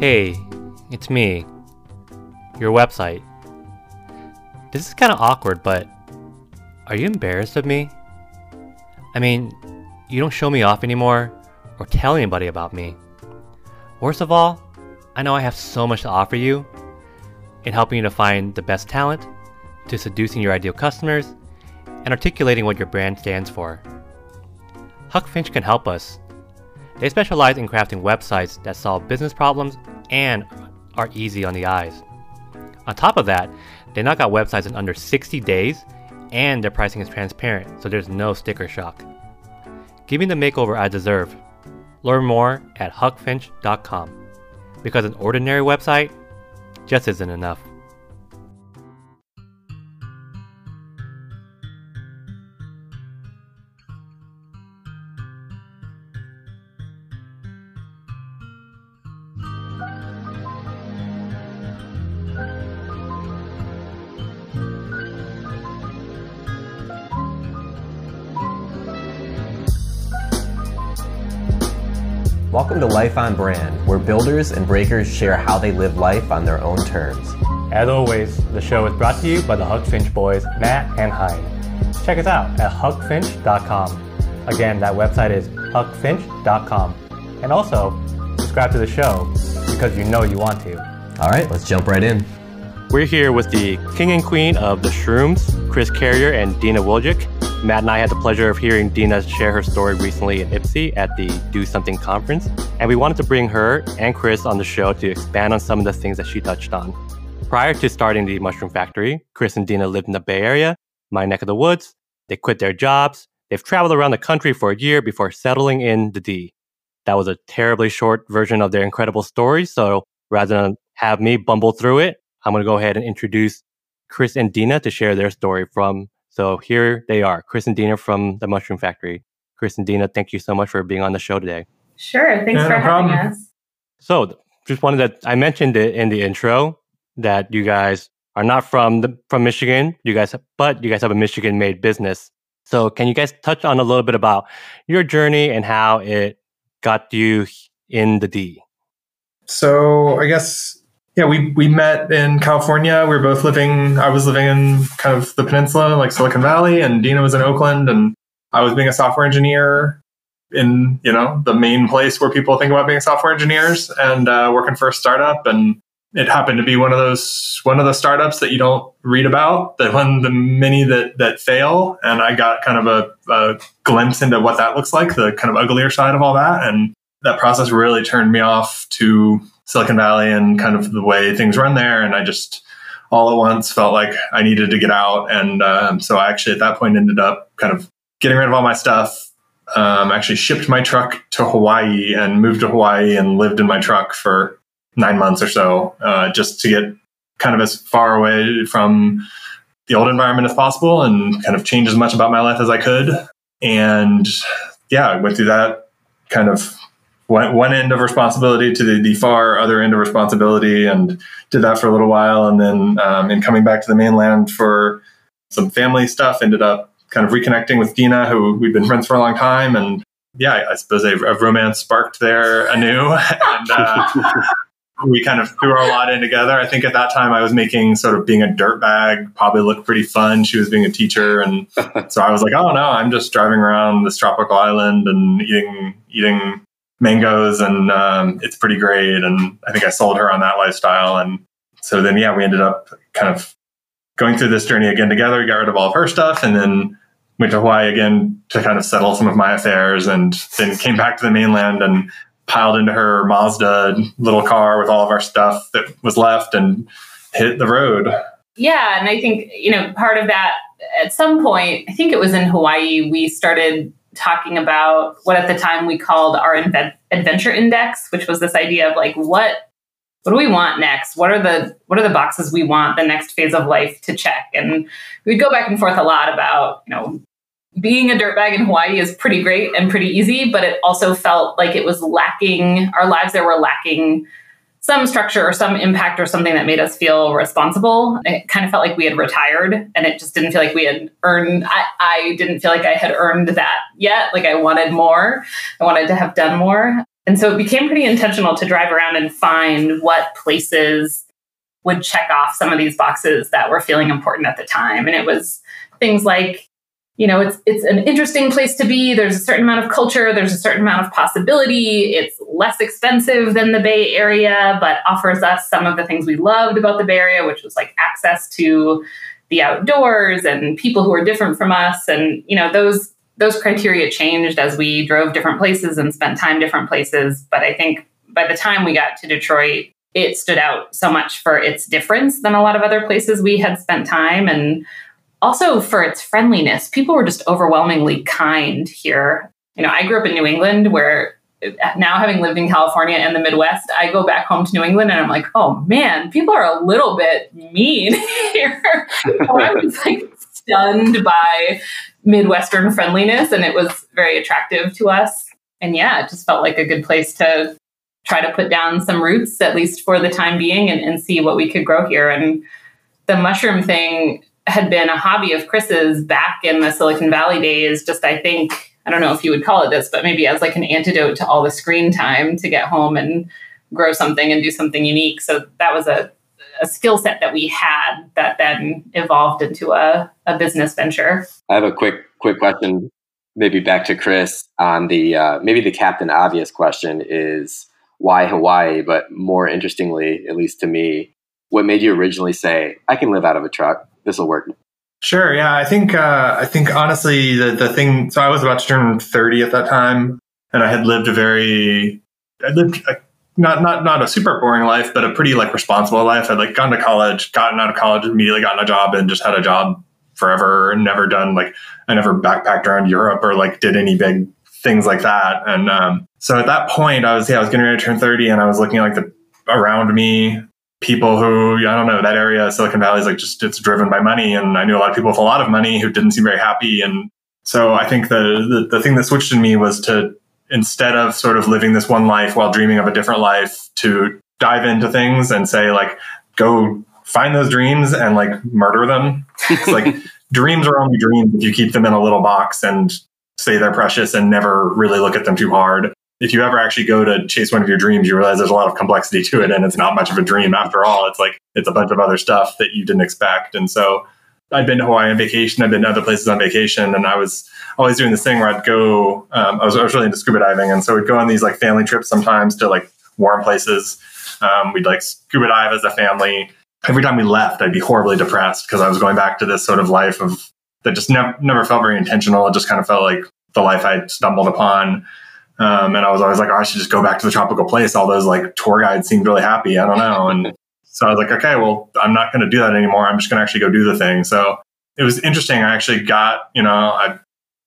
Hey, it's me. Your website. This is kind of awkward, but are you embarrassed of me? I mean, you don't show me off anymore or tell anybody about me. Worst of all, I know I have so much to offer you in helping you to find the best talent, to seducing your ideal customers, and articulating what your brand stands for. Huck Finch can help us. They specialize in crafting websites that solve business problems and are easy on the eyes. On top of that, they knock out websites in under 60 days and their pricing is transparent, so there's no sticker shock. Give me the makeover I deserve. Learn more at huckfinch.com. Because an ordinary website just isn't enough. Welcome to Life on Brand, where builders and breakers share how they live life on their own terms. As always, the show is brought to you by the Huck Finch boys, Matt and Hein. Check us out at huckfinch.com. Again, that website is huckfinch.com. And also, subscribe to the show because you know you want to. All right, let's jump right in. We're here with the king and queen of the shrooms, Chris Carrier and Dina Wojcik. Matt and I had the pleasure of hearing Dina share her story recently in Ypsi at the Do Something conference, and we wanted to bring her and Chris on the show to expand on some of the things that she touched on. Prior to starting the Mushroom Factory, Chris and Dina lived in the Bay Area, my neck of the woods. They quit their jobs. They've traveled around the country for a year before settling in the D. That was a terribly short version of their incredible story, so rather than have me bumble through it, I'm going to go ahead and introduce Chris and Dina to share their story from so here they are, Chris and Dina from the Mushroom Factory. Chris and Dina, thank you so much for being on the show today. Sure. Thanks Yeah, for no having problem. us. So just wanted to, I mentioned it in the intro that you guys are not from the, from Michigan. You guys, but you guys have a Michigan made business. So can you guys touch on a little bit about your journey and how it got you in the D? So I guess yeah, we we met in California. We were both living. I was living in kind of the peninsula, like Silicon Valley, and Dina was in Oakland, and I was being a software engineer in you know the main place where people think about being software engineers, and uh, working for a startup. And it happened to be one of those one of the startups that you don't read about, that one the many that that fail. And I got kind of a, a glimpse into what that looks like, the kind of uglier side of all that, and that process really turned me off to Silicon Valley and kind of the way things run there. And I just all at once felt like I needed to get out. And um, so I actually at that point ended up kind of getting rid of all my stuff. Um, actually shipped my truck to Hawaii and moved to Hawaii and lived in my truck for nine months or so, uh, just to get kind of as far away from the old environment as possible and kind of change as much about my life as I could. And yeah, I went through that kind of one, one end of responsibility to the, the far other end of responsibility and did that for a little while. And then um, in coming back to the mainland for some family stuff, ended up kind of reconnecting with Dina, who we've been friends for a long time. And yeah, I suppose a, a romance sparked there anew. and uh, we kind of threw our lot in together. I think at that time I was making sort of being a dirtbag probably looked pretty fun. She was being a teacher. And so I was like, oh no, I'm just driving around this tropical island and eating, eating mangoes and um, it's pretty great. And I think I sold her on that lifestyle. And so then, yeah, we ended up kind of going through this journey again together. We got rid of all of her stuff and then went to Hawaii again to kind of settle some of my affairs and then came back to the mainland and piled into her Mazda little car with all of our stuff that was left and hit the road. Yeah. And I think, you know, part of that at some point, I think it was in Hawaii, we started talking about what at the time we called our invent- adventure index, which was this idea of like, what what do we want next? What are the what are the boxes we want the next phase of life to check? And we'd go back and forth a lot about, you know, being a dirtbag in Hawaii is pretty great and pretty easy, but it also felt like it was lacking our lives there were lacking some structure or some impact or something that made us feel responsible. It kind of felt like we had retired and it just didn't feel like we had earned I, I didn't feel like I had earned that yet. Like I wanted more. I wanted to have done more. And so it became pretty intentional to drive around and find what places would check off some of these boxes that were feeling important at the time. And it was things like, you know, it's it's an interesting place to be. There's a certain amount of culture, there's a certain amount of possibility. It's less expensive than the Bay Area, but offers us some of the things we loved about the Bay Area, which was like access to the outdoors and people who are different from us. And, you know, those those criteria changed as we drove different places and spent time different places. But I think by the time we got to Detroit, it stood out so much for its difference than a lot of other places we had spent time and also for its friendliness. People were just overwhelmingly kind here. You know, I grew up in New England where now having lived in California and the Midwest, I go back home to New England and I'm like, oh man, people are a little bit mean here. I was like stunned by Midwestern friendliness and it was very attractive to us. And yeah, it just felt like a good place to try to put down some roots, at least for the time being, and, and see what we could grow here. And the mushroom thing had been a hobby of Chris's back in the Silicon Valley days. Just, I think, I don't know if you would call it this, but maybe as like an antidote to all the screen time to get home and grow something and do something unique. So that was a, a skill set that we had that then evolved into a, a business venture. I have a quick quick question, maybe back to Chris on the uh, maybe the captain obvious question is why Hawaii? But more interestingly, at least to me, what made you originally say, I can live out of a truck? This will work. Sure. Yeah. I think, uh, I think honestly, the, the thing, so I was about to turn 30 at that time and I had lived a very, I lived a, not, not, not a super boring life, but a pretty like responsible life. I'd like gone to college, gotten out of college, immediately gotten a job and just had a job forever and never done like, I never backpacked around Europe or like did any big things like that. And, um, so at that point, I was yeah, I was getting ready to turn thirty, and I was looking like the around me people who I don't know that area Silicon Valley is like just it's driven by money, and I knew a lot of people with a lot of money who didn't seem very happy, and so I think the, the the thing that switched in me was to instead of sort of living this one life while dreaming of a different life, to dive into things and say like go find those dreams and like murder them. It's like dreams are only dreams if you keep them in a little box and say they're precious and never really look at them too hard if you ever actually go to chase one of your dreams, you realize there's a lot of complexity to it, and it's not much of a dream after all. It's like it's a bunch of other stuff that you didn't expect. And so, I'd been to Hawaii on vacation. I've been to other places on vacation, and I was always doing this thing where I'd go. Um, I was I was really into scuba diving, and so we'd go on these like family trips sometimes to like warm places. Um, we'd like scuba dive as a family. Every time we left, I'd be horribly depressed because I was going back to this sort of life of that just never never felt very intentional. It just kind of felt like the life I'd stumbled upon. Um, and I was always like, oh, I should just go back to the tropical place. All those like tour guides seemed really happy. I don't know. And so I was like, okay, well, I'm not going to do that anymore. I'm just going to actually go do the thing. So it was interesting. I actually got, you know, I,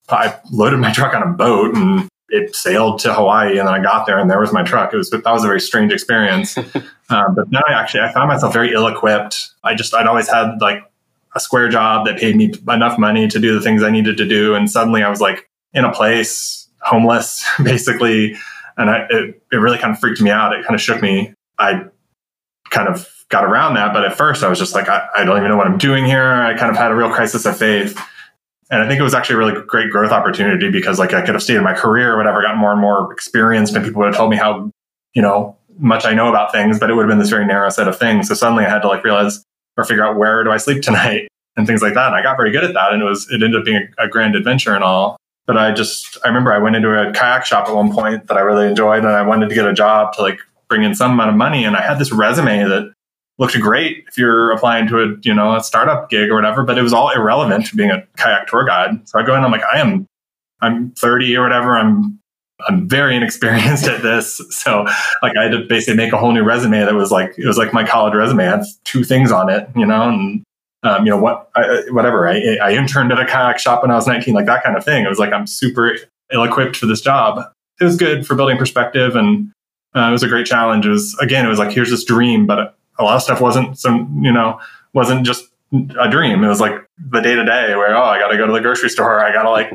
I loaded my truck on a boat and it sailed to Hawaii and then I got there and there was my truck. It was, that was a very strange experience. um, but then I actually, I found myself very ill equipped. I just, I'd always had like a square job that paid me enough money to do the things I needed to do. And suddenly I was like in a place homeless, basically. And I, it, it really kind of freaked me out. It kind of shook me. I kind of got around that. But at first, I was just like, I, I don't even know what I'm doing here. I kind of had a real crisis of faith. And I think it was actually a really great growth opportunity because like I could have stayed in my career or whatever, gotten more and more experienced and people would have told me how, you know, much I know about things, but it would have been this very narrow set of things. So suddenly I had to like realize or figure out where do I sleep tonight and things like that. And I got very good at that. And it was, it ended up being a, a grand adventure and all. But I just, I remember I went into a kayak shop at one point that I really enjoyed and I wanted to get a job to like bring in some amount of money. And I had this resume that looked great if you're applying to a, you know, a startup gig or whatever, but it was all irrelevant to being a kayak tour guide. So I go in, I'm like, I am, I'm 30 or whatever. I'm, I'm very inexperienced at this. So like I had to basically make a whole new resume that was like, it was like my college resume. I had two things on it, you know, and um, you know what, I, whatever. I, I interned at a kayak shop when I was 19, like that kind of thing. It was like I'm super ill-equipped for this job. It was good for building perspective, and uh, it was a great challenge. It was again, it was like here's this dream, but a lot of stuff wasn't some, you know, wasn't just a dream. It was like the day to day where oh, I got to go to the grocery store. I got to like.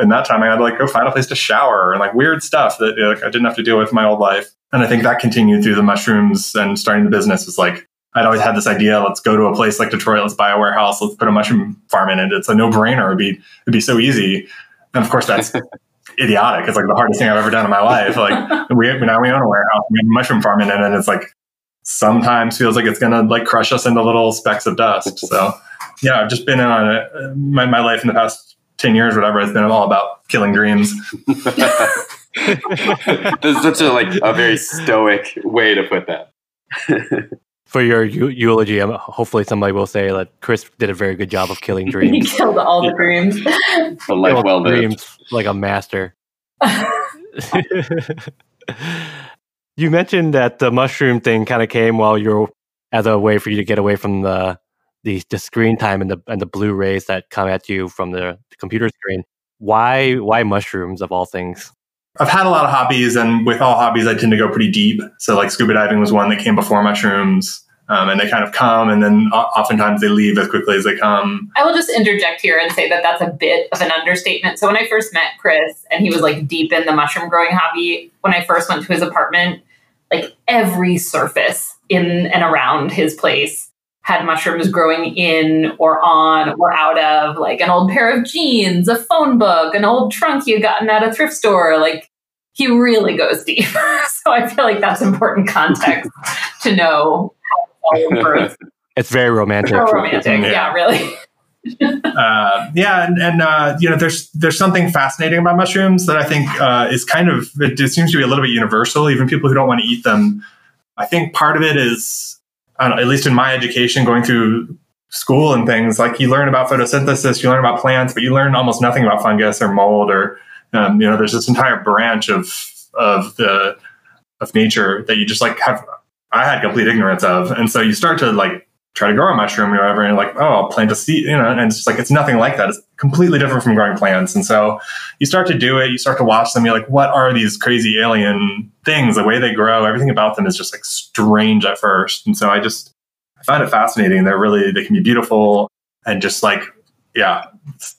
in that time I had to like go find a place to shower and like weird stuff that like, I didn't have to deal with my old life. And I think that continued through the mushrooms and starting the business was like I'd always had this idea, let's go to a place like Detroit, let's buy a warehouse, let's put a mushroom farm in it. It's a no brainer. It'd be, it'd be so easy. And of course that's, idiotic. It's like the hardest thing I've ever done in my life. Like we now we own a warehouse, we have a mushroom farm in it, and it's like sometimes feels like it's gonna like crush us into little specks of dust. So yeah, I've just been in on it. My, my life in the past 10 years, whatever, has been all about killing dreams. That's such a like a very stoic way to put that. For your eu- eulogy, hopefully somebody will say that Chris did a very good job of killing dreams. he killed all the dreams. A life Killed well lived. dreams like a master. you mentioned that the mushroom thing kind of came while you're as a way for you to get away from the the, the screen time and the and the blue rays that come at you from the, the computer screen. Why why mushrooms of all things? I've had a lot of hobbies, and with all hobbies, I tend to go pretty deep. So, like scuba diving was one that came before mushrooms, um, and they kind of come, and then oftentimes they leave as quickly as they come. I will just interject here and say that that's a bit of an understatement. So when I first met Chris and he was like deep in the mushroom growing hobby, when I first went to his apartment, like every surface in and around his place had mushrooms growing in or on or out of like an old pair of jeans, a phone book, an old trunk you gotten at a thrift store. Like he really goes deep. so I feel like that's important context to know it's all birth. It's very romantic. So romantic. Yeah. yeah really. uh, yeah, and, and uh, you know, there's there's something fascinating about mushrooms that I think uh, is kind of it just seems to be a little bit universal. Even people who don't want to eat them, I think part of it is, I don't know, at least in my education, going through school and things like you learn about photosynthesis, you learn about plants, but you learn almost nothing about fungus or mold or um, you know, there's this entire branch of of the of nature that you just like have. I had complete ignorance of, and so you start to like try to grow a mushroom or whatever, and like, oh, I'll plant a seed, you know, and it's just like it's nothing like that. It's completely different from growing plants. And so you start to do it, you start to watch them, you're like, what are these crazy alien things? The way they grow, everything about them is just like strange at first. And so I just I find it fascinating. They're really they can be beautiful and just like yeah,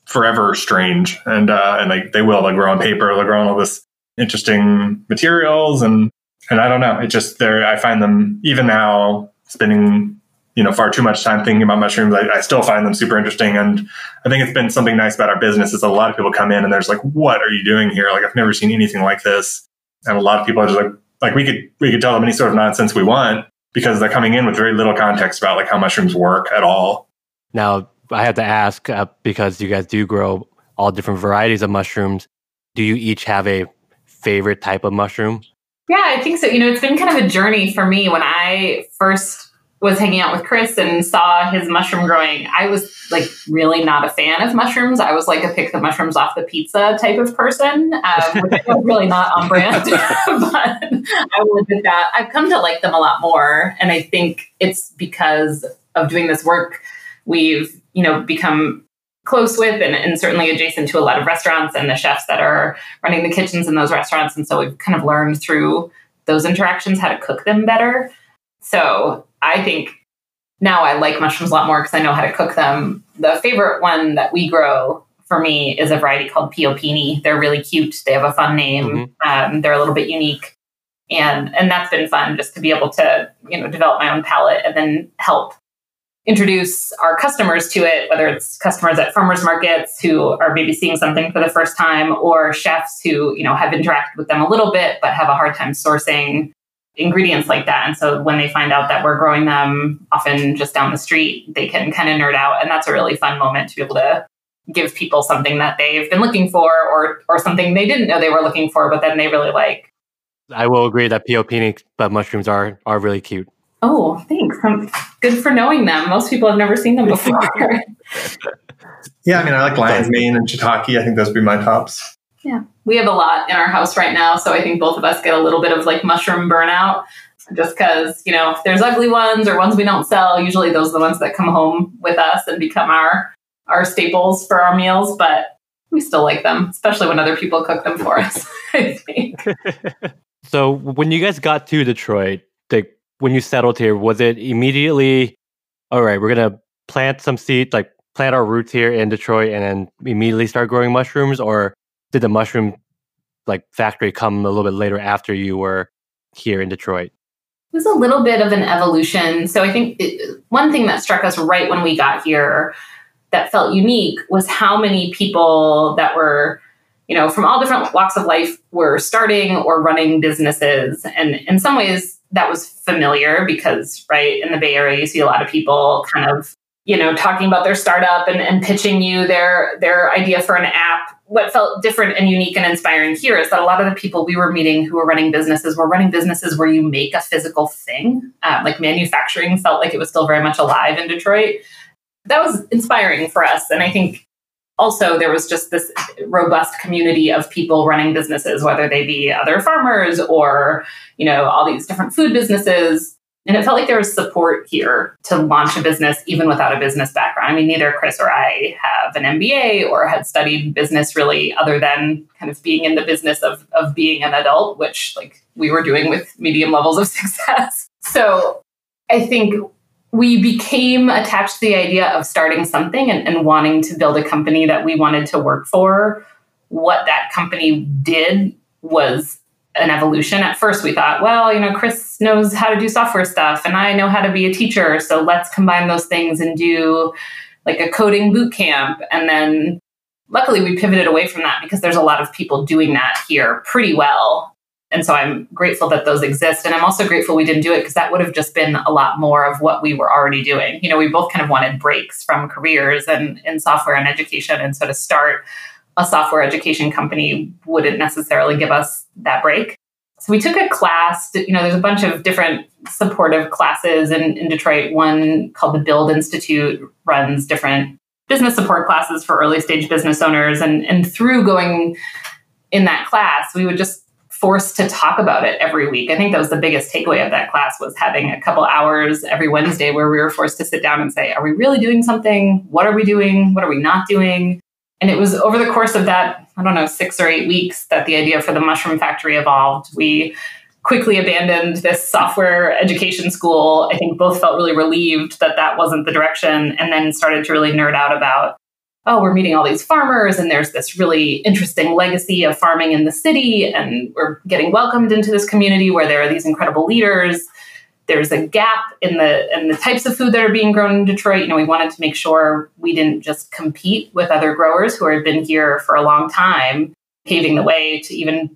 forever strange. And uh and like they will, they'll grow on paper, they'll grow on all this interesting materials and and I don't know. It just they're I find them even now spending you know far too much time thinking about mushrooms I, I, still find them super interesting and i think it's been something nice about our business is a lot of people come in and there's like what are you doing here like i've never seen anything like this and a lot of people are just like like we could we could tell them any sort of nonsense we want because they're coming in with very little context about like how mushrooms work at all Now, I have to ask uh, because you guys do grow all different varieties of mushrooms. Do you each have a favorite type of mushroom? Yeah, I think so. You know, it's been kind of a journey for me when I first was hanging out with Chris and saw his mushroom growing. I was like really not a fan of mushrooms. I was like a pick the mushrooms off the pizza type of person, um, which really not on brand. but I will admit that I've come to like them a lot more, and I think it's because of doing this work. We've you know become close with and, and certainly adjacent to a lot of restaurants and the chefs that are running the kitchens in those restaurants, and so we've kind of learned through those interactions how to cook them better. So I think now I like mushrooms a lot more because I know how to cook them. The favorite one that we grow for me is a variety called Pioppini. They're really cute. They have a fun name. Um, they're a little bit unique, and and that's been fun just to be able to you know develop my own palate and then help introduce our customers to it, whether it's customers at farmers markets who are maybe seeing something for the first time, or chefs who you know have interacted with them a little bit but have a hard time sourcing ingredients like that. And so when they find out that we're growing them often just down the street, they can kind of nerd out. And that's a really fun moment to be able to give people something that they've been looking for or or something they didn't know they were looking for, but then they really like. I will agree that Pioppini but mushrooms are are really cute. Oh, thanks. Um, good for knowing them. Most people have never seen them before. yeah, I mean, I like lion's mane and shiitake. I think those would be my tops. Yeah, we have a lot in our house right now, so I think both of us get a little bit of like mushroom burnout, just because you know if there's ugly ones or ones we don't sell. Usually, those are the ones that come home with us and become our our staples for our meals. But we still like them, especially when other people cook them for us. I think. so when you guys got to Detroit, like when you settled here, was it immediately all right? We're gonna plant some seeds, like plant our roots here in Detroit, and then immediately start growing mushrooms, or did the mushroom like factory come a little bit later after you were here in Detroit? It was a little bit of an evolution. So I think it, one thing that struck us right when we got here that felt unique was how many people that were you know, from all different walks of life were starting or running businesses. And in some ways, that was familiar because, right, in the Bay Area, you see a lot of people kind of, you know, talking about their startup and, and pitching you their their idea for an app. What felt different and unique and inspiring here is that a lot of the people we were meeting who were running businesses were running businesses where you make a physical thing. Uh, like manufacturing felt like it was still very much alive in Detroit. That was inspiring for us. And I think also there was just this robust community of people running businesses whether they be other farmers or you know all these different food businesses. And it felt like there was support here to launch a business even without a business background. I mean neither chris or i have an mba or had studied business really other than kind of being in the business of, of being an adult which like we were doing with medium levels of success. So i think we became attached to the idea of starting something and, and, wanting to build a company that we wanted to work for. What that company did was an evolution. At first, we thought, well, you know, Chris knows how to do software stuff, and I know how to be a teacher. So let's combine those things and do like a coding boot camp. And then luckily, we pivoted away from that because there's a lot of people doing that here pretty well. And so I'm grateful that those exist. And I'm also grateful we didn't do it because that would have just been a lot more of what we were already doing. You know, we both kind of wanted breaks from careers and in software and education. And so to start a software education company wouldn't necessarily give us that break. So we took a class, you know, there's a bunch of different supportive classes in, in Detroit. One called the Build Institute runs different business support classes for early stage business owners. And, and through going in that class, we would just forced to talk about it every week. I think that was the biggest takeaway of that class was having a couple hours every Wednesday where we were forced to sit down and say, are we really doing something? What are we doing? What are we not doing? And it was over the course of that, I don't know, six or eight weeks that the idea for the mushroom factory evolved. We quickly abandoned this software education school. I think both felt really relieved that that wasn't the direction and then started to really nerd out about oh, we're meeting all these farmers and there's this really interesting legacy of farming in the city and we're getting welcomed into this community where there are these incredible leaders. There's a gap in the in the types of food that are being grown in Detroit. You know, we wanted to make sure we didn't just compete with other growers who had been here for a long time, paving the way to even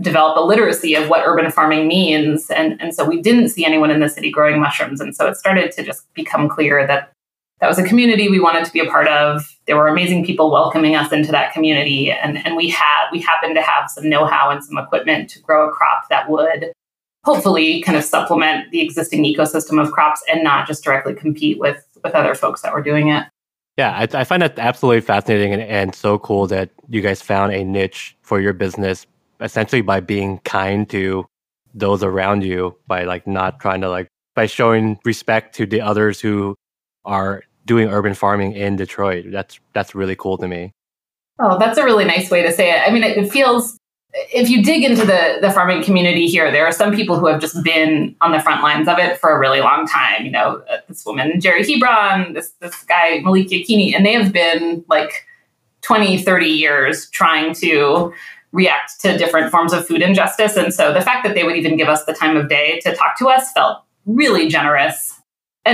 develop a literacy of what urban farming means. And, and so we didn't see anyone in the city growing mushrooms. And so it started to just become clear that that was a community we wanted to be a part of. There were amazing people welcoming us into that community, and, and we had we happened to have some know-how and some equipment to grow a crop that would hopefully kind of supplement the existing ecosystem of crops and not just directly compete with with other folks that were doing it. Yeah, I, I find that absolutely fascinating and, and so cool that you guys found a niche for your business essentially by being kind to those around you by like not trying to like by showing respect to the others who are doing urban farming in Detroit. That's that's really cool to me. Oh, that's a really nice way to say it. I mean, it, feels if you dig into the the farming community here, there are some people who have just been on the front lines of it for a really long time. You know, uh, this woman Jerry Hebron, this this guy Malik Yakini, and they have been like 20, 30 years trying to react to different forms of food injustice. And so the fact that they would even give us the time of day to talk to us felt really generous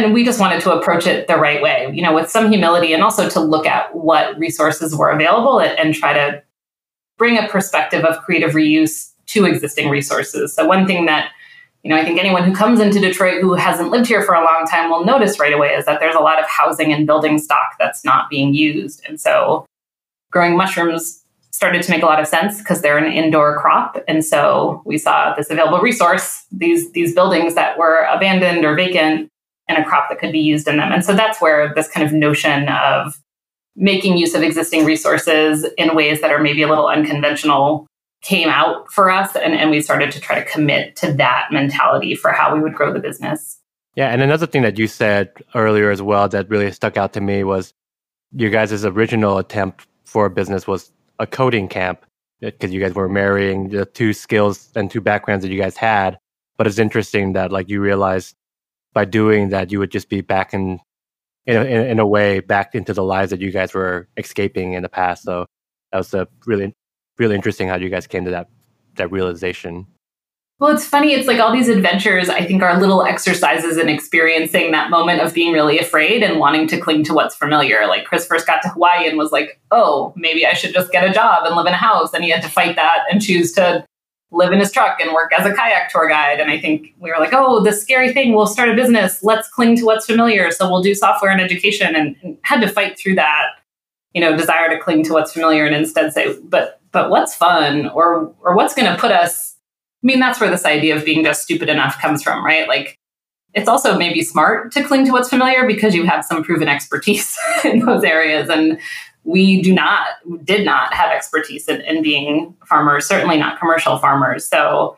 and we just wanted to approach it the right way, you know, with some humility and also to look at what resources were available and, and try to bring a perspective of creative reuse to existing resources. So one thing that you know, I think anyone who comes into Detroit who hasn't lived here for a long time will notice right away is that there's a lot of housing and building stock that's not being used. And so growing mushrooms started to make a lot of sense because they're an indoor crop. And so we saw this available resource, these these buildings that were abandoned or vacant and a crop that could be used in them. And so that's where this kind of notion of making use of existing resources in ways that are maybe a little unconventional came out for us. And, and we started to try to commit to that mentality for how we would grow the business. Yeah. And another thing that you said earlier as well that really stuck out to me was your guys' original attempt for a business was a coding camp because you guys were marrying the two skills and two backgrounds that you guys had. But it's interesting that like you realized by doing that, you would just be back in, in a, in a way, back into the lives that you guys were escaping in the past. So that was a really, really interesting how you guys came to that that realization. Well, it's funny. It's like all these adventures, I think, are little exercises in experiencing that moment of being really afraid and wanting to cling to what's familiar. Like Chris first got to Hawaii and was like, oh, maybe I should just get a job and live in a house. And he had to fight that and choose to live in his truck and work as a kayak tour guide. And I think we were like, oh, the scary thing, we'll start a business. Let's cling to what's familiar. So we'll do software and education and, and had to fight through that, you know, desire to cling to what's familiar and instead say, but but what's fun or or what's gonna put us I mean, that's where this idea of being just stupid enough comes from, right? Like, it's also maybe smart to cling to what's familiar because you have some proven expertise in those areas. And we do not, did not have expertise in, in being farmers, certainly not commercial farmers. So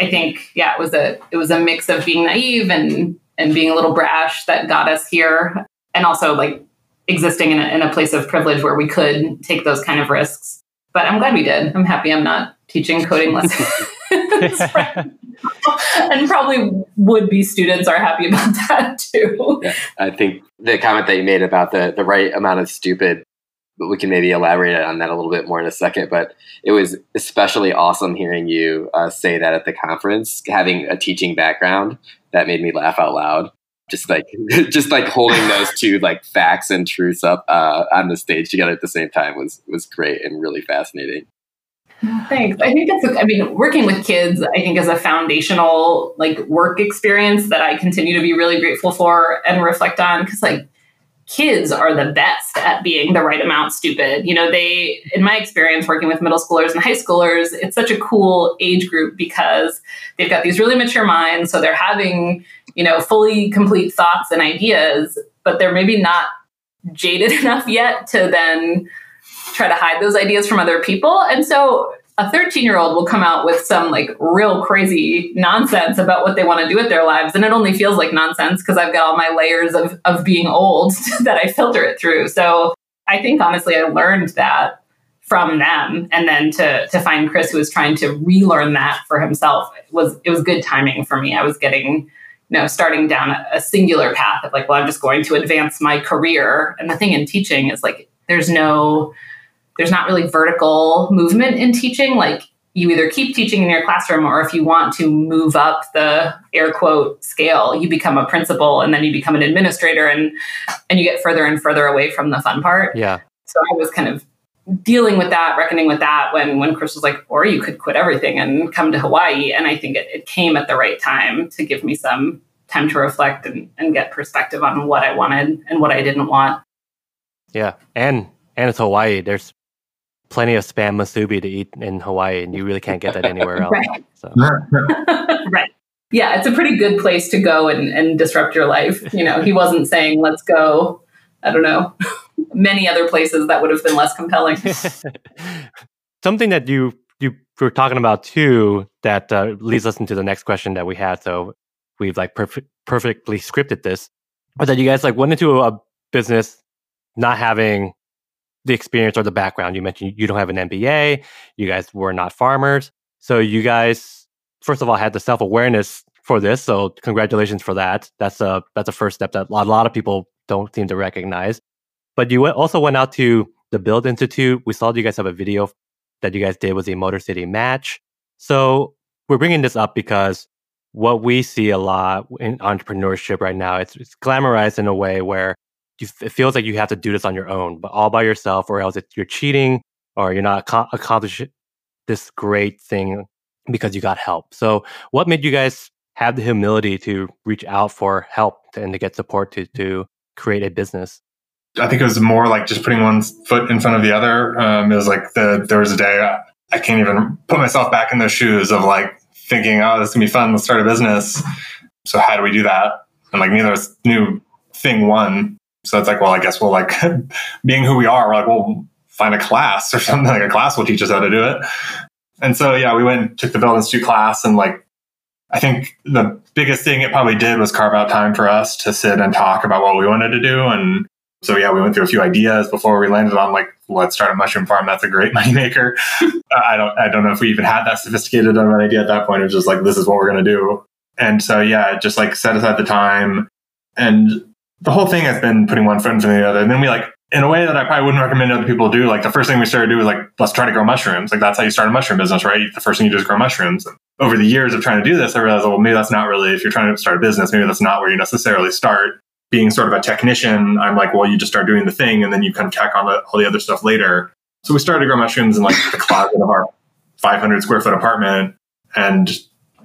I think, yeah, it was a, it was a mix of being naive and, and being a little brash that got us here. And also like existing in a, in a place of privilege where we could take those kind of risks. But I'm glad we did. I'm happy I'm not teaching coding lessons. and probably would be students are happy about that too. Yeah, I think the comment that you made about the the right amount of stupid, but we can maybe elaborate on that a little bit more in a second. But it was especially awesome hearing you uh, say that at the conference, having a teaching background that made me laugh out loud. Just like just like holding those two like facts and truths up uh, on the stage together at the same time was was great and really fascinating. Thanks. I think that's, I mean, working with kids, I think is a foundational like work experience that I continue to be really grateful for and reflect on because like kids are the best at being the right amount stupid. You know, they, in my experience working with middle schoolers and high schoolers, it's such a cool age group because they've got these really mature minds. So they're having, you know, fully complete thoughts and ideas, but they're maybe not jaded enough yet to then try to hide those ideas from other people. And so a 13 year old will come out with some like real crazy nonsense about what they want to do with their lives. And it only feels like nonsense because I've got all my layers of, of being old that I filter it through. So I think honestly, I learned that from them. And then to, to find Chris who was trying to relearn that for himself it was, it was good timing for me. I was getting, you know, starting down a, a singular path of like, well, I'm just going to advance my career. And the thing in teaching is like, there's no, there's not really vertical movement in teaching. Like you either keep teaching in your classroom or if you want to move up the air quote scale, you become a principal and then you become an administrator and and you get further and further away from the fun part. Yeah. So I was kind of dealing with that, reckoning with that when when Chris was like, or you could quit everything and come to Hawaii. And I think it, it came at the right time to give me some time to reflect and, and get perspective on what I wanted and what I didn't want. Yeah. And and it's Hawaii. There's plenty of spam musubi to eat in Hawaii, and you really can't get that anywhere else. right. So. right. Yeah, it's a pretty good place to go and, and disrupt your life. You know, he wasn't saying, let's go, I don't know, many other places that would have been less compelling. Something that you you were talking about too that uh, leads us into the next question that we had. So we've like perf- perfectly scripted this, but that you guys like went into a business not having the experience or the background. You mentioned you don't have an MBA. You guys were not farmers. So you guys, first of all, had the self awareness for this. So congratulations for that. That's a that's a first step that a lot of people don't seem to recognize. But you also went out to the Build Institute. We saw you guys have a video that you guys did was a Motor City match. So we're bringing this up because what we see a lot in entrepreneurship right now, it's, it's glamorized in a way where you, it feels like you have to do this on your own, but all by yourself, or else you're cheating or you're not ac- accomplishing this great thing because you got help. So, what made you guys have the humility to reach out for help and to get support to to create a business? I think it was more like just putting one foot in front of the other. Um, it was like the there was a day I, I can't even put myself back in those shoes of like thinking, oh, this is gonna be fun. Let's start a business. So how do we do that? And like neither knew thing one. So it's like, well, I guess we'll like being who we are, we're like, we'll find a class or something like a class will teach us how to do it. And so, yeah, we went, took the Build Institute class and like, I think the biggest thing it probably did was carve out time for us to sit and talk about what we wanted to do. And so, yeah, we went through a few ideas before we landed on like, let's start a mushroom farm. That's a great moneymaker. I don't, I don't know if we even had that sophisticated of an idea at that point. It was just like, this is what we're going to do. And so, yeah, just like set aside the time and the whole thing has been putting one foot in front of the other. And then we like, in a way that I probably wouldn't recommend other people do, like the first thing we started to do was like, let's try to grow mushrooms. Like that's how you start a mushroom business, right? The first thing you do is grow mushrooms. over the years of trying to do this, I realized, well, maybe that's not really, if you're trying to start a business, maybe that's not where you necessarily start. Being sort of a technician, I'm like, well, you just start doing the thing and then you kind of tack on all the other stuff later. So we started to grow mushrooms in like the closet of our 500 square foot apartment and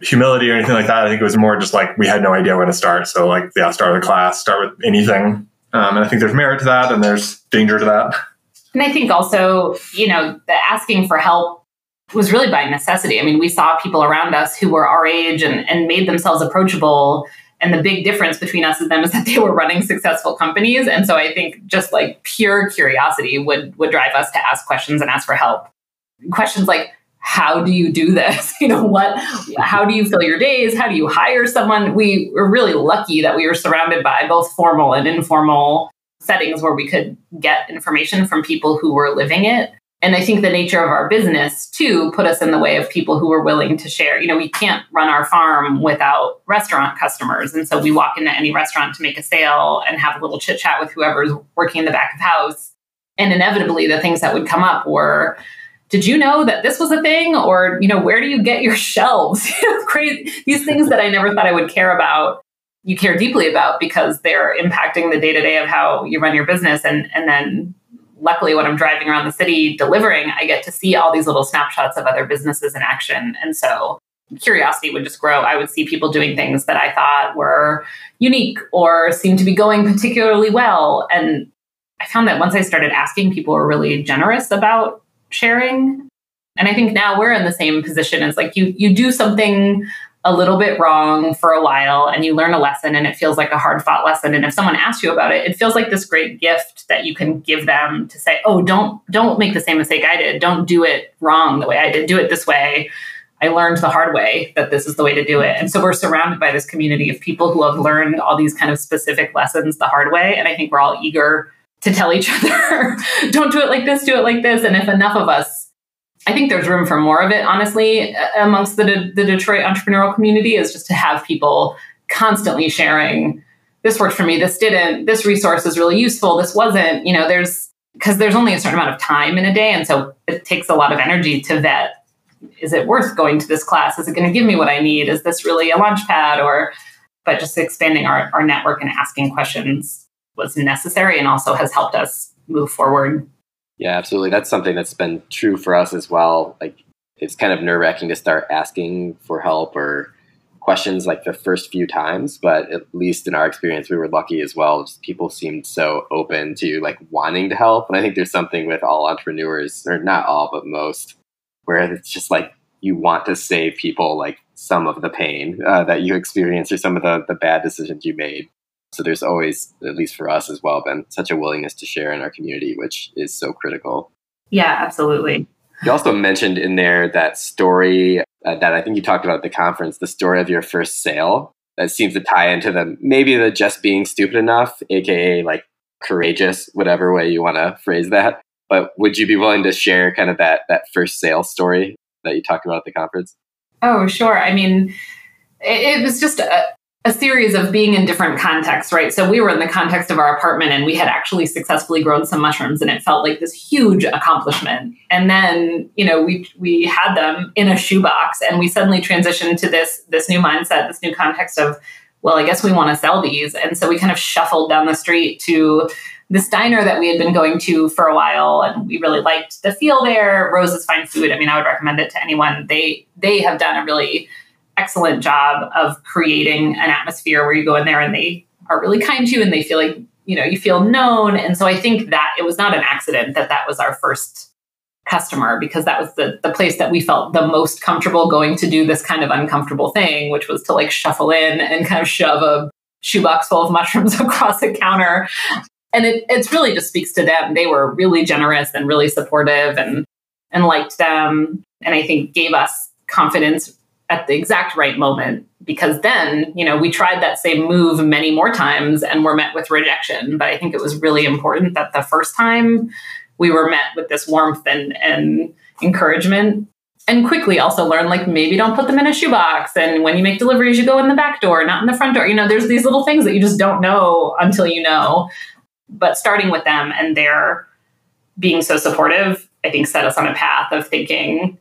humility or anything like that. I think it was more just like we had no idea where to start. So like, yeah, start the class, start with anything. Um, and I think there's merit to that and there's danger to that. And I think also, you know, the asking for help was really by necessity. I mean, we saw people around us who were our age and, and made themselves approachable. And the big difference between us and them is that they were running successful companies. And so I think just like pure curiosity would would drive us to ask questions and ask for help. Questions like, how do you do this? You know, what how do you fill your days? How do you hire someone? We were really lucky that we were surrounded by both formal and informal settings where we could get information from people who were living it. And I think the nature of our business too put us in the way of people who were willing to share. You know, we can't run our farm without restaurant customers. And so we walk into any restaurant to make a sale and have a little chit chat with whoever's working in the back of house. And inevitably the things that would come up were, did you know that this was a thing? Or, you know, where do you get your shelves? Crazy these things that I never thought I would care about you care deeply about because they're impacting the day to day of how you run your business. And, and then luckily when I'm driving around the city delivering, I get to see all these little snapshots of other businesses in action. And so curiosity would just grow. I would see people doing things that I thought were unique or seemed to be going particularly well. And I found that once I started asking, people were really generous about sharing. And I think now we're in the same position as like you you do something a little bit wrong for a while and you learn a lesson and it feels like a hard fought lesson. And if someone asks you about it it feels like this great gift that you can give them to say oh don't don't make the same mistake i did. Don't do it wrong the way i did. Do it this way. I learned the hard way that this is the way to do it. And so we're surrounded by this community of people who have learned all these kind of specific lessons the hard way. And i think we're all eager to tell each other don't do it like this do it like this and if enough of us I think there's room for more of it, honestly, amongst the, the Detroit entrepreneurial community, is just to have people constantly sharing this worked for me, this didn't, this resource is really useful, this wasn't. You know, there's because there's only a certain amount of time in a day. And so it takes a lot of energy to vet is it worth going to this class? Is it going to give me what I need? Is this really a launch pad? Or, but just expanding our, our network and asking questions was necessary and also has helped us move forward yeah, absolutely. That's something that's been true for us as well. Like it's kind of nerve wracking to start asking for help or questions like the first few times, but at least in our experience, we were lucky as well. Just people seemed so open to like wanting to help. And I think there's something with all entrepreneurs, or not all, but most, where it's just like you want to save people like some of the pain uh, that you experience or some of the, the bad decisions you made. So there's always, at least for us as well, been such a willingness to share in our community, which is so critical. Yeah, absolutely. You also mentioned in there that story uh, that I think you talked about at the conference, the story of your first sale that seems to tie into the maybe the just being stupid enough, aka like courageous, whatever way you want to phrase that. But would you be willing to share kind of that that first sale story that you talked about at the conference? Oh, sure. I mean, it, it was just a, a series of being in different contexts, right? So we were in the context of our apartment and we had actually successfully grown some mushrooms and it felt like this huge accomplishment. And then, you know, we we had them in a shoebox and we suddenly transitioned to this this new mindset, this new context of, well, I guess we want to sell these. And so we kind of shuffled down the street to this diner that we had been going to for a while and we really liked the feel there. Rose's Fine Food. I mean, I would recommend it to anyone. They they have done a really excellent job of creating an atmosphere where you go in there and they are really kind to you and they feel like you know you feel known. And so i think that it was not an accident that that was our first customer because that was the, the place that we felt the most comfortable going to do this kind of uncomfortable thing which was to like shuffle in and kind of shove a shoebox full of mushrooms across the counter. And it it's really just speaks to them. They were really generous and really supportive and and liked them and i think gave us confidence at the exact right moment because then you know we tried that same move many more times and were met with rejection. But i think it was really important that the first time we were met with this warmth and, and encouragement and quickly also learn like maybe don't put them in a shoebox and when you make deliveries you go in the back door not in the front door. You know there's these little things that you just don't know until you know. But starting with them and their being so supportive i think set us on a path of thinking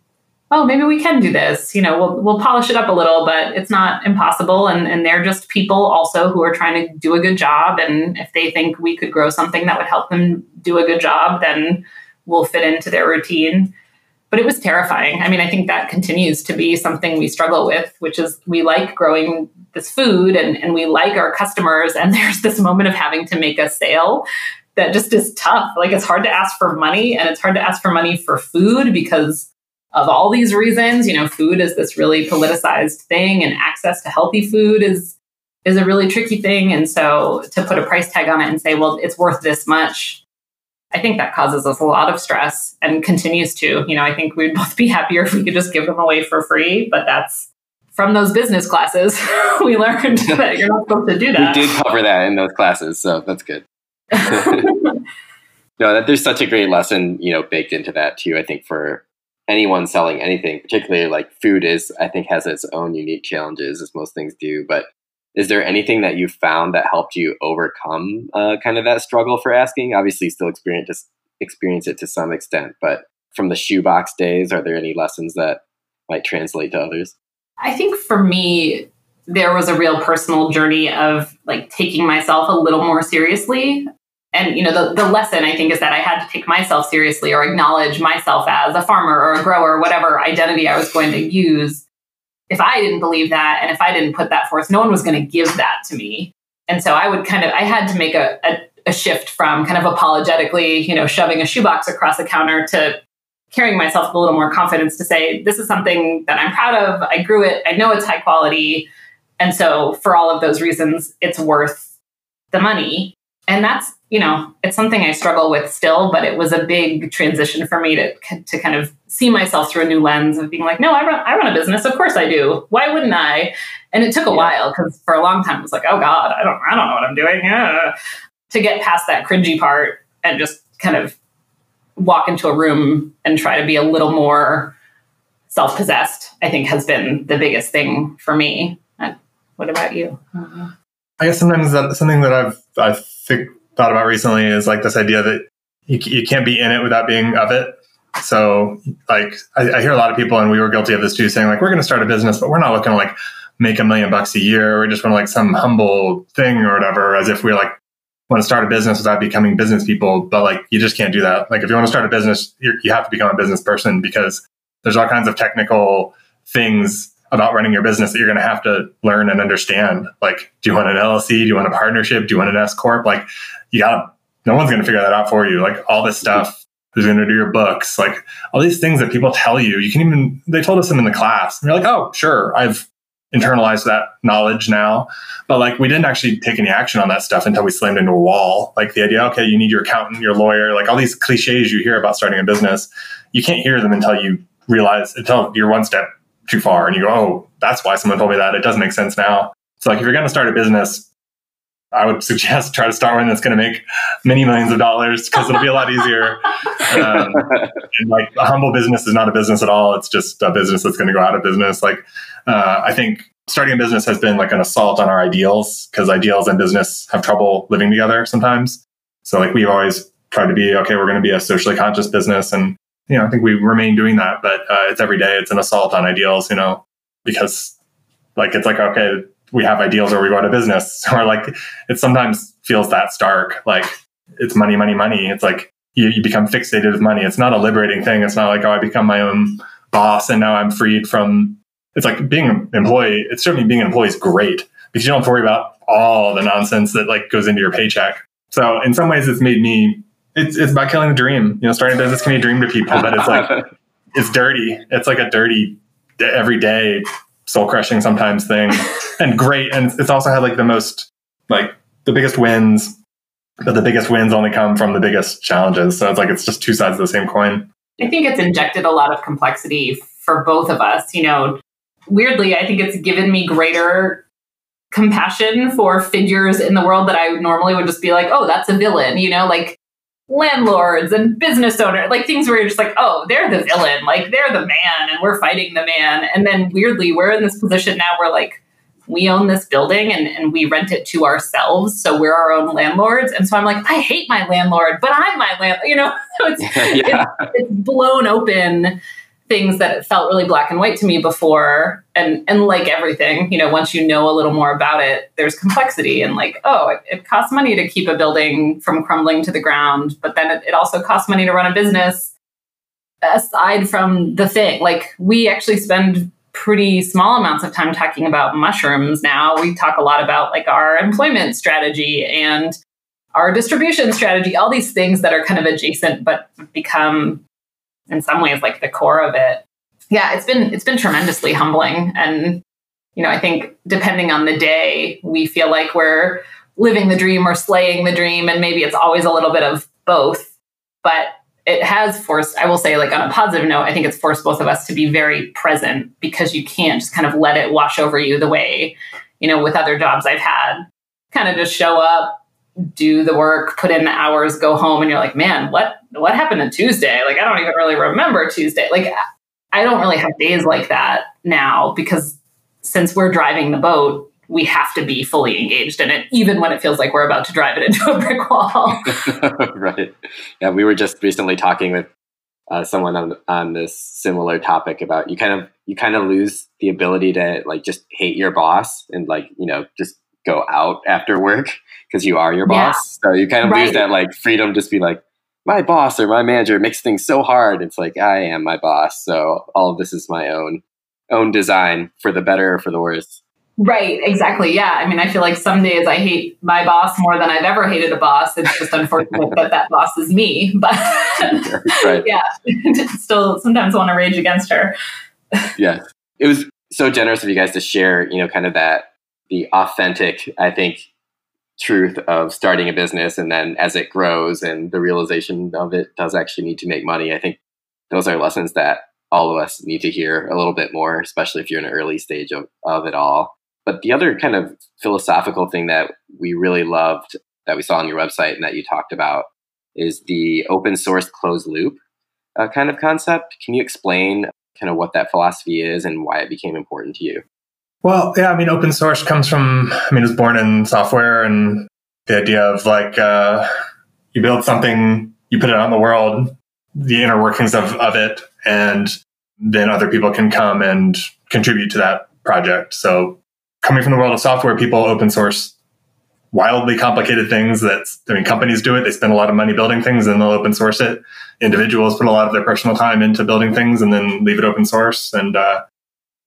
oh, maybe we can do this. You know, we'll we'll polish it up a little, but it's not impossible. And and they're just people also who are trying to do a good job. And if they think we could grow something that would help them do a good job, then we'll fit into their routine. But it was terrifying. I mean, I think that continues to be something we struggle with, which is we like growing this food and, and we like our customers. And there's this moment of having to make a sale that just is tough. Like it's hard to ask for money and it's hard to ask for money for food because of all these reasons. You know, food is this really politicized thing and access to healthy food is is a really tricky thing. And so to put a price tag on it and say, well, it's worth this much, I think that causes us a lot of stress and continues to. You know, I think we'd both be happier if we could just give them away for free, but that's from those business classes we learned that you're not supposed to do that. We did cover that in those classes, so that's good. no, that there's such a great lesson, you know, baked into that too. I think for anyone selling anything, particularly like food is, I think has its own unique challenges as most things do. But is there anything that you found that helped you overcome uh, kind of that struggle for asking? Obviously, still experience experience it to some extent, but from the shoebox days, are there any lessons that might translate to others? I think for me, there was a real personal journey of like taking myself a little more seriously. And you know, the, the lesson I think is that I had to take myself seriously or acknowledge myself as a farmer or a grower, whatever identity I was going to use. If I didn't believe that and if I didn't put that forth, no one was going to give that to me. And so I would kind of I had to make a, a, a shift from kind of apologetically, you know, shoving a shoebox across the counter to carrying myself with a little more confidence to say, this is something that I'm proud of. I grew it. I know it's high quality. And so, for all of those reasons, it's worth the money. And that's, you know, it's something I struggle with still, but it was a big transition for me to, to kind of see myself through a new lens of being like, no, I run, I run a business. Of course I do. Why wouldn't I? And it took a yeah. while because for a long time it was like, oh God, I don't, I don't know what I'm doing. Yeah. To get past that cringy part and just kind of walk into a room and try to be a little more self possessed, I think has been the biggest thing for me. What about you? I guess sometimes that, something that I've I think thought about recently is like this idea that you, you can't be in it without being of it. So like I, I hear a lot of people, and we were guilty of this too, saying like we're going to start a business, but we're not looking to like make a million bucks a year. We just want like some humble thing or whatever, as if we're like want to start a business without becoming business people. But like you just can't do that. Like if you want to start a business, you have to become a business person because there's all kinds of technical things about running your business that you're going to have to learn and understand. Like, do you want an LLC? Do you want a partnership? Do you want an S corp? Like, you got no one's going to figure that out for you. Like all this stuff, who's going to do your books? Like all these things that people tell you. You can even they told us them in the class. And you're like, oh, sure, I've internalized that knowledge now. But like we didn't actually take any action on that stuff until we slammed into a wall. Like the idea, okay, you need your accountant, your lawyer, like all these cliches you hear about starting a business. You can't hear them until you realize until you're one step too far and you go, oh, that's why someone told me that. It doesn't make sense now. So like if you're going to start a business, I would suggest try to start one that's going to make many millions of dollars because it'll be a lot easier. Um, and like a humble business is not a business at all. It's just a business that's going to go out of business. Like uh, I think starting a business has been like an assault on our ideals because ideals and business have trouble living together sometimes. So like we've always tried to be okay. We're going to be a socially conscious business, and you know, I think we remain doing that, but uh, it's every day. It's an assault on ideals, you know, because like it's like okay, we have ideals or we go out of business, or like it sometimes feels that stark. Like it's money, money, money. It's like you, you become fixated with money. It's not a liberating thing. It's not like oh, I become my own boss and now I'm freed from. It's like being an employee. It's certainly being an employee is great because you don't have to worry about all the nonsense that like goes into your paycheck. So in some ways, it's made me it's it's about killing the dream. You know, starting a business can be a dream to people, but it's like it's dirty. It's like a dirty everyday soul crushing sometimes thing, and great. And it's also had like the most like the biggest wins, but the biggest wins only come from the biggest challenges. So it's like it's just two sides of the same coin. I think it's injected a lot of complexity for both of us. You know, weirdly, I think it's given me greater compassion for figures in the world that I normally would just be like, oh, that's a villain. You know, like landlords and business owners, like things where you're just like, oh, they're the villain, like they're the man and we're fighting the man. And then weirdly, we're in this position now where like we own this building and, and we rent it to ourselves. So we're our own landlords. And so I'm like, I hate my landlord, but I'm my landlord, you know? So it's, yeah. it's, it's blown open things that felt really black and white to me before. And and like everything you know once you know a little more about it there's complexity and like oh it, it costs money to keep a building from crumbling to the ground but then it, it also costs money to run a business aside from the thing. Like we actually spend pretty small amounts of time talking about mushrooms now. We talk a lot about like our employment strategy and our distribution strategy all these things that are kind of adjacent but become in some ways like the core of it. Yeah, it's been it's been tremendously humbling and you know, I think depending on the day, we feel like we're living the dream or slaying the dream and maybe it's always a little bit of both. But it has forced, I will say, like on a positive note, I think it's forced both of us to be very present because you can't just kind of let it wash over you the way, you know, with other jobs I've had. Kind of just show up, do the work, put in the hours, go home, and you're like, man, what what happened on Tuesday? Like, I don't even really remember Tuesday. Like, I don't really have days like that now because since we're driving the boat, we have to be fully engaged in it, even when it feels like we're about to drive it into a brick wall. right. Yeah, we were just recently talking with uh, someone on on this similar topic about you kind of you kind of lose the ability to like just hate your boss and like you know just go out after work because you are your boss. Yeah. So you kind of right. lose that like freedom just be like, my boss or my manager makes things so hard. It's like I am my boss. So all of this is my own own design for the better or for the worse. Right, exactly. Yeah. I mean, I feel like some days I hate my boss more than I've ever hated a boss. It's just unfortunate that that boss is me. But right. yeah, still sometimes I want to rage against her. yeah. It was so generous of you guys to share, you know, kind of that the authentic, I think, truth of starting a business and then as it grows and the realization of it does actually need to make money. I think those are lessons that all of us need to hear a little bit more, especially if you're in an early stage of, of it all. But the other kind of philosophical thing that we really loved that we saw on your website and that you talked about is the open source closed loop uh, kind of concept. Can you explain kind of what that philosophy is and why it became important to you? Well, yeah, I mean, open source comes from, I mean, it was born in software and the idea of like, uh, you build something, you put it on the world, the inner workings of, of it, and then other people can come and contribute to that project. So coming from the world of software, people open source wildly complicated things that, I mean, companies do it. They spend a lot of money building things and they'll open source it. Individuals put a lot of their personal time into building things and then leave it open source. And, uh,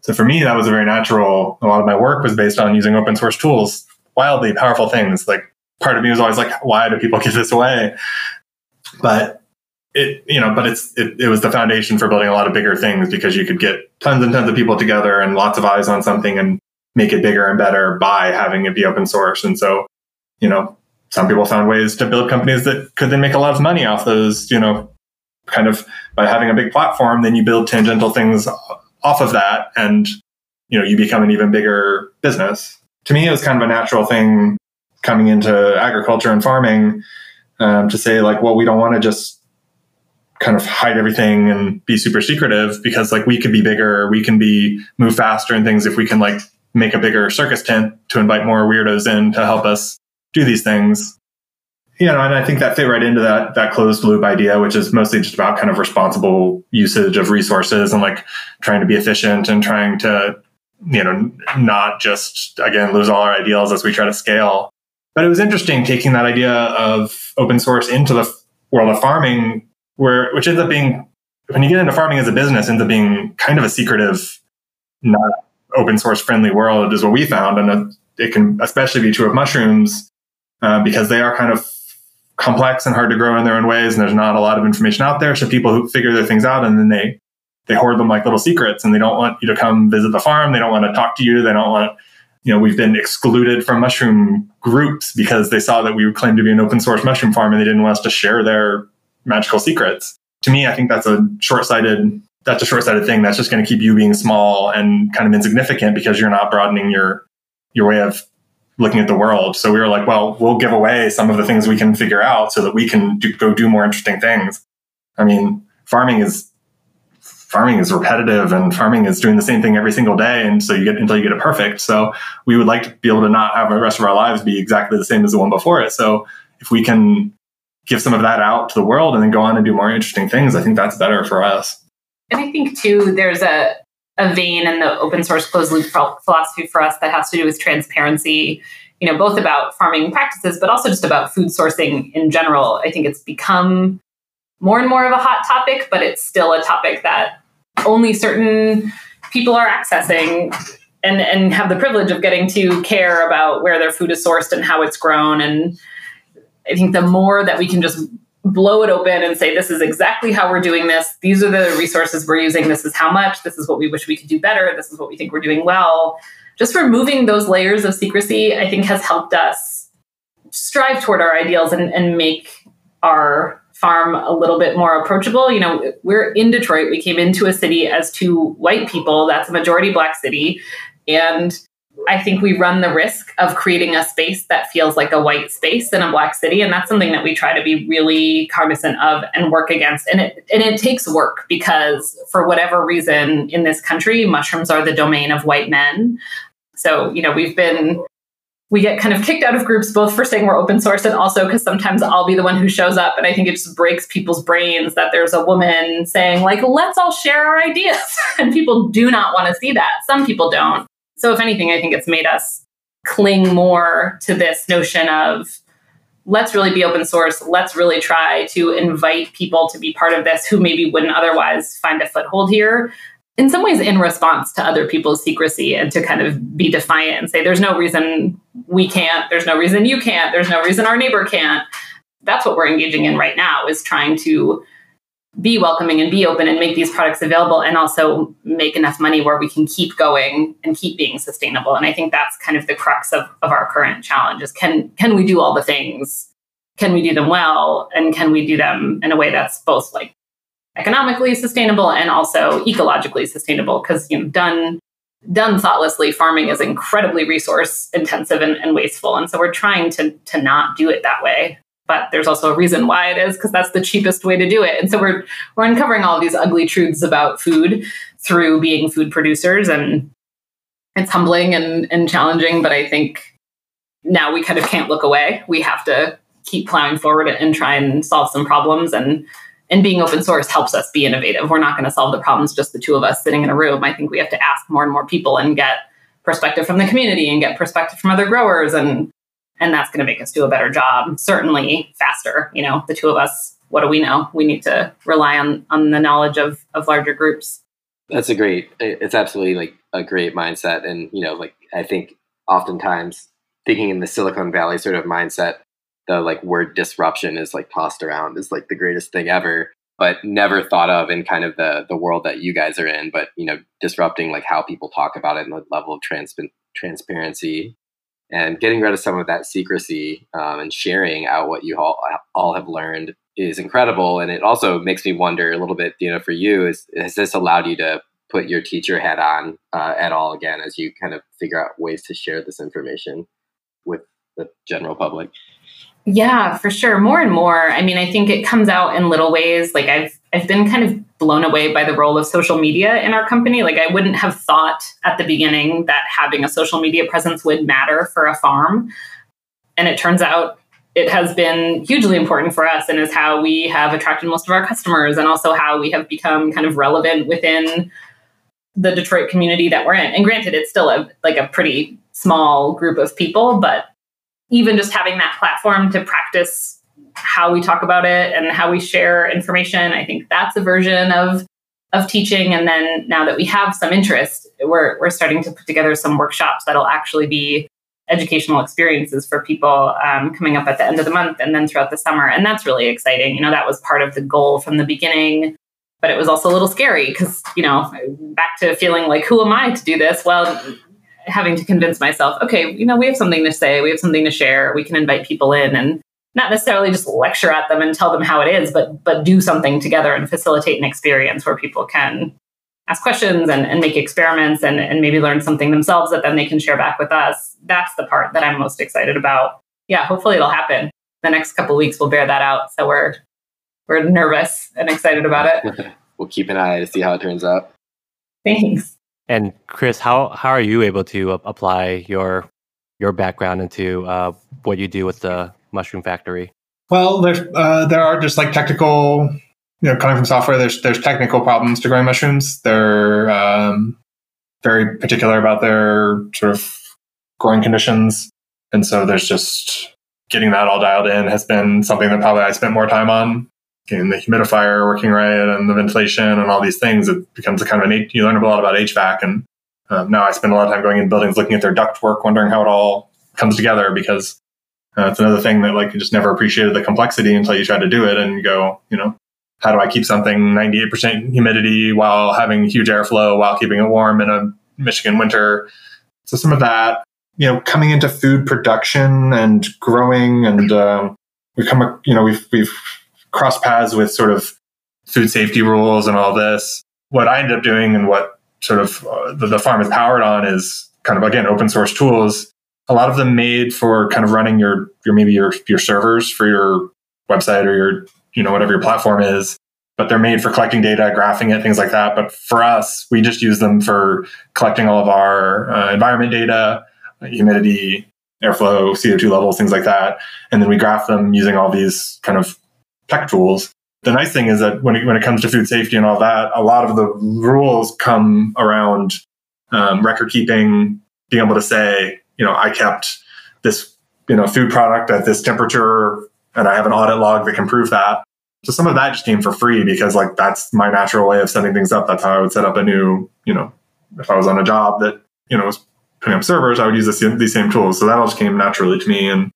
so for me, that was a very natural. A lot of my work was based on using open source tools, wildly powerful things. Like part of me was always like, why do people give this away? But it, you know, but it's, it, it was the foundation for building a lot of bigger things because you could get tons and tons of people together and lots of eyes on something and make it bigger and better by having it be open source. And so, you know, some people found ways to build companies that could then make a lot of money off those, you know, kind of by having a big platform, then you build tangential things off of that and you know you become an even bigger business. To me it was kind of a natural thing coming into agriculture and farming um, to say like well we don't want to just kind of hide everything and be super secretive because like we could be bigger we can be move faster and things if we can like make a bigger circus tent to invite more weirdos in to help us do these things you know, and I think that fit right into that that closed loop idea, which is mostly just about kind of responsible usage of resources and like trying to be efficient and trying to, you know, not just again lose all our ideals as we try to scale. But it was interesting taking that idea of open source into the world of farming, where which ends up being when you get into farming as a business, ends up being kind of a secretive, not open source friendly world, is what we found, and it can especially be true of mushrooms uh, because they are kind of complex and hard to grow in their own ways, and there's not a lot of information out there. So people who figure their things out and then they they hoard them like little secrets, and they don't want you to come visit the farm. They don't want to talk to you. They don't want you know we've been excluded from mushroom groups because they saw that we claimed to be an open source mushroom farm, and they didn't want us to share their magical secrets. To me, I think that's a short sighted. That's a short sighted thing. That's just going to keep you being small and kind of insignificant because you're not broadening your your way of looking at the world. So we were like, well, we'll give away some of the things we can figure out so that we can do, go do more interesting things. I mean, farming is farming is repetitive and farming is doing the same thing every single day and so you get until you get it perfect so we would like to be able to not have the rest of our lives be exactly the same as the one before it so if we can give some of that out to the world and then go on and do more interesting things i think that's better for us And I think too, there's a a vein in the open source closed loop philosophy for us that has to do with transparency you know both about farming practices but also just about food sourcing in general. I think it's become more and more of a hot topic but it's still a topic that only certain people are accessing and and have the privilege of getting to care about where their food is sourced and how it's grown. And i think the more that we can just blow it open and say this is exactly how we're doing this these are the resources we're using this is how much this is what we wish we could do better this is what we think we're doing well just removing those layers of secrecy i think has helped us strive toward our ideals and, and make our farm a little bit more approachable. You know, we're in Detroit. We came into a city as two white people. That's a majority black city. And I think we run the risk of creating a space that feels like a white space in a black city. And that's something that we try to be really cognizant of and work against. And it and it takes work because for whatever reason in this country, mushrooms are the domain of white men. So, you know, we've been we get kind of kicked out of groups both for saying we're open source and also because sometimes I'll be the one who shows up and I think it just breaks people's brains that there's a woman saying like let's all share our ideas and people do not want to see that. Some people don't. So if anything I think it's made us cling more to this notion of let's really be open source. Let's really try to invite people to be part of this who maybe wouldn't otherwise find a foothold here. In some ways in response to other people's secrecy and to kind of be defiant and say there's no reason we can't. There's no reason you can't. There's no reason our neighbor can't. That's what we're engaging in right now is trying to be welcoming and be open and make these products available and also make enough money where we can keep going and keep being sustainable. And i think that's kind of the crux of, of our current challenge is can can we do all the things? Can we do them well? And can we do them in a way that's both like economically sustainable and also ecologically sustainable? Because you know done done thoughtlessly farming is incredibly resource intensive and, and, wasteful. And so we're trying to to not do it that way but there's also a reason why it is because that's the cheapest way to do it and so we're we're uncovering all these ugly truths about food through being food producers and it's humbling and, and challenging but i think now we kind of can't look away we have to keep plowing forward and try and solve some problems and and being open source helps us be innovative. We're not going to solve the problems just the two of us sitting in a room. I think we have to ask more and more people and get perspective from the community and get perspective from other growers and and that's going to make us do a better job certainly faster you know the two of us what do we know? We need to rely on on the knowledge of of larger groups. That's a great it's absolutely like a great mindset and you know like i think oftentimes thinking in the silicon valley sort of mindset the like word disruption is like tossed around is like the greatest thing ever but never thought of in kind of the the world that you guys are in but you know disrupting like how people talk about it and the level of trans- transparency and getting rid of some of that secrecy um, and sharing out what you all, all have learned is incredible and it also makes me wonder a little bit you know for you is has this allowed you to put your teacher hat on uh, at all again as you kind of figure out ways to share this information with the general public yeah, for sure. More and more. I mean, I think it comes out in little ways. Like I've I've been kind of blown away by the role of social media in our company. Like I wouldn't have thought at the beginning that having a social media presence would matter for a farm. And it turns out it has been hugely important for us and is how we have attracted most of our customers and also how we have become kind of relevant within the Detroit community that we're in. And granted, it's still a like a pretty small group of people, but even just having that platform to practice how we talk about it and how we share information, I think that's a version of of teaching. And then now that we have some interest, we're we're starting to put together some workshops that'll actually be educational experiences for people um, coming up at the end of the month and then throughout the summer. And that's really exciting. You know, that was part of the goal from the beginning. But it was also a little scary because, you know, back to feeling like, who am I to do this? Well, having to convince myself, okay, you know, we have something to say, we have something to share, we can invite people in and not necessarily just lecture at them and tell them how it is, but but do something together and facilitate an experience where people can ask questions and, and make experiments and, and maybe learn something themselves that then they can share back with us. That's the part that I'm most excited about. Yeah, hopefully it'll happen. The next couple weeks will bear that out. So we're we're nervous and excited about it. we'll keep an eye to see how it turns out. Thanks. And Chris, how how are you able to apply your your background into uh, what you do with the Mushroom Factory? Well, there uh, there are just like technical you know, coming from software, there's there's technical problems to growing mushrooms. They're um, very particular about their sort of growing conditions, and so there's just getting that all dialed in has been something that probably I spent more time on. Getting the humidifier working right and the ventilation and all these things, it becomes a kind of an you learn a lot about HVAC. And um, now I spend a lot of time going in buildings, looking at their duct work, wondering how it all comes together because uh, it's another thing that like you just never appreciated the complexity until you try to do it and you go, you know, how do I keep something 98% humidity while having huge airflow while keeping it warm in a Michigan winter? So some of that, you know, coming into food production and growing and um, we come, you know, we've, we've crossed paths with sort of food safety rules and all this. What I ended up doing and what sort of uh, the, the farm is powered on is kind of, again, open source tools a lot of them made for kind of running your your maybe your your servers for your website or your you know whatever your platform is but they're made for collecting data graphing it things like that. But for us we just use them for collecting all of our uh, environment data humidity airflow co2 levels things like that. And then we graph them using all these kind of tech tools. The nice thing is that when it, when it comes to food safety and all that a lot of the rules come around um, record keeping being able to say you know, I kept this, you know, food product at this temperature and I have an audit log that can prove that. So some of that just came for free because like that's my natural way of setting things up. That's how I would set up a new, you know, if I was on a job that, you know, was putting up servers, I would use these same tools. So that all just came naturally to me. And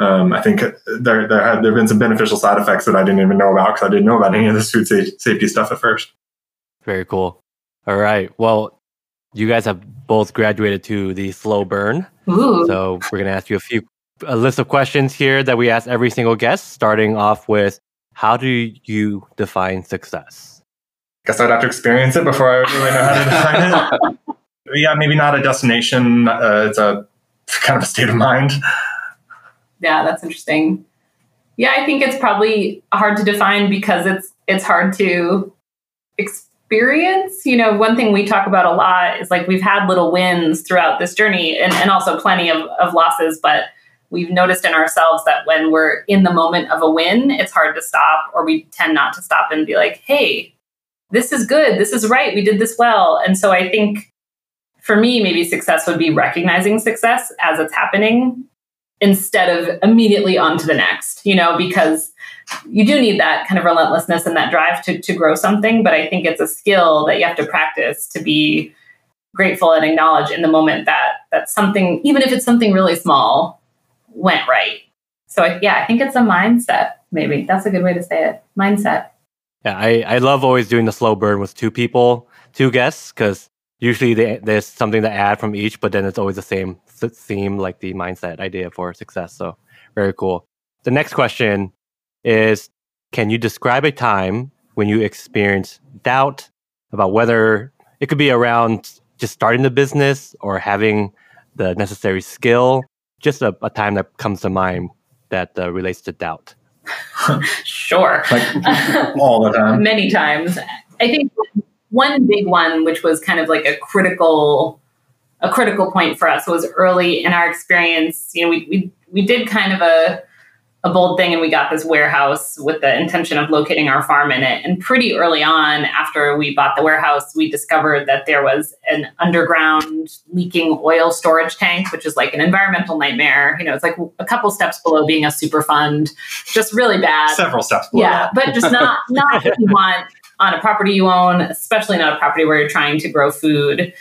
um, I think there, there had there have been some beneficial side effects that I didn't even know about because I didn't know about any of this food safety stuff at first. Very cool. All right. Well, you guys have both graduated to the slow burn. Ooh. So we're going to ask you a few a list of questions here that we ask every single guest, starting off with how do you define success? Guess I'd have to experience it before I would really know how to define it. yeah, maybe not a destination. Uh, it's a kind of a state of mind. Yeah, that's interesting. Yeah, I think it's probably hard to define because it's it's hard to experience. You know, one thing we talk about a lot is like we've had little wins throughout this journey and, and also plenty of, of losses, but we've noticed in ourselves that when we're in the moment of a win, it's hard to stop, or we tend not to stop and be like, hey, this is good. This is right. We did this well. And so I think for me, maybe success would be recognizing success as it's happening instead of immediately on to the next, you know, because you do need that kind of relentlessness and that drive to, to grow something. But I think it's a skill that you have to practice to be grateful and acknowledge in the moment that that something, even if it's something really small, went right. So yeah, I think it's a mindset. Maybe that's a good way to say it. Mindset. Yeah, I, I love always doing the slow burn with two people, two guests, because usually they, there's something to add from each, but then it's always the same theme, like the mindset idea for success. So very cool. The next question is can you describe a time when you experienced doubt about whether it could be around just starting the business or having the necessary skill? Just a, a time that comes to mind that uh, relates to doubt. sure. Like all the time. Many times. I think one big one, which was kind of like a critical a critical point for us was early in our experience. You know, we we we did kind of a a bold thing and we got this warehouse with the intention of locating our farm in it. And pretty early on, after we bought the warehouse, we discovered that there was an underground leaking oil storage tank, which is like an environmental nightmare. You know, it's like a couple steps below being a super fund, just really bad. Several steps below. Yeah, but just not not what you want on a property you own, especially not a property where you're trying to grow food.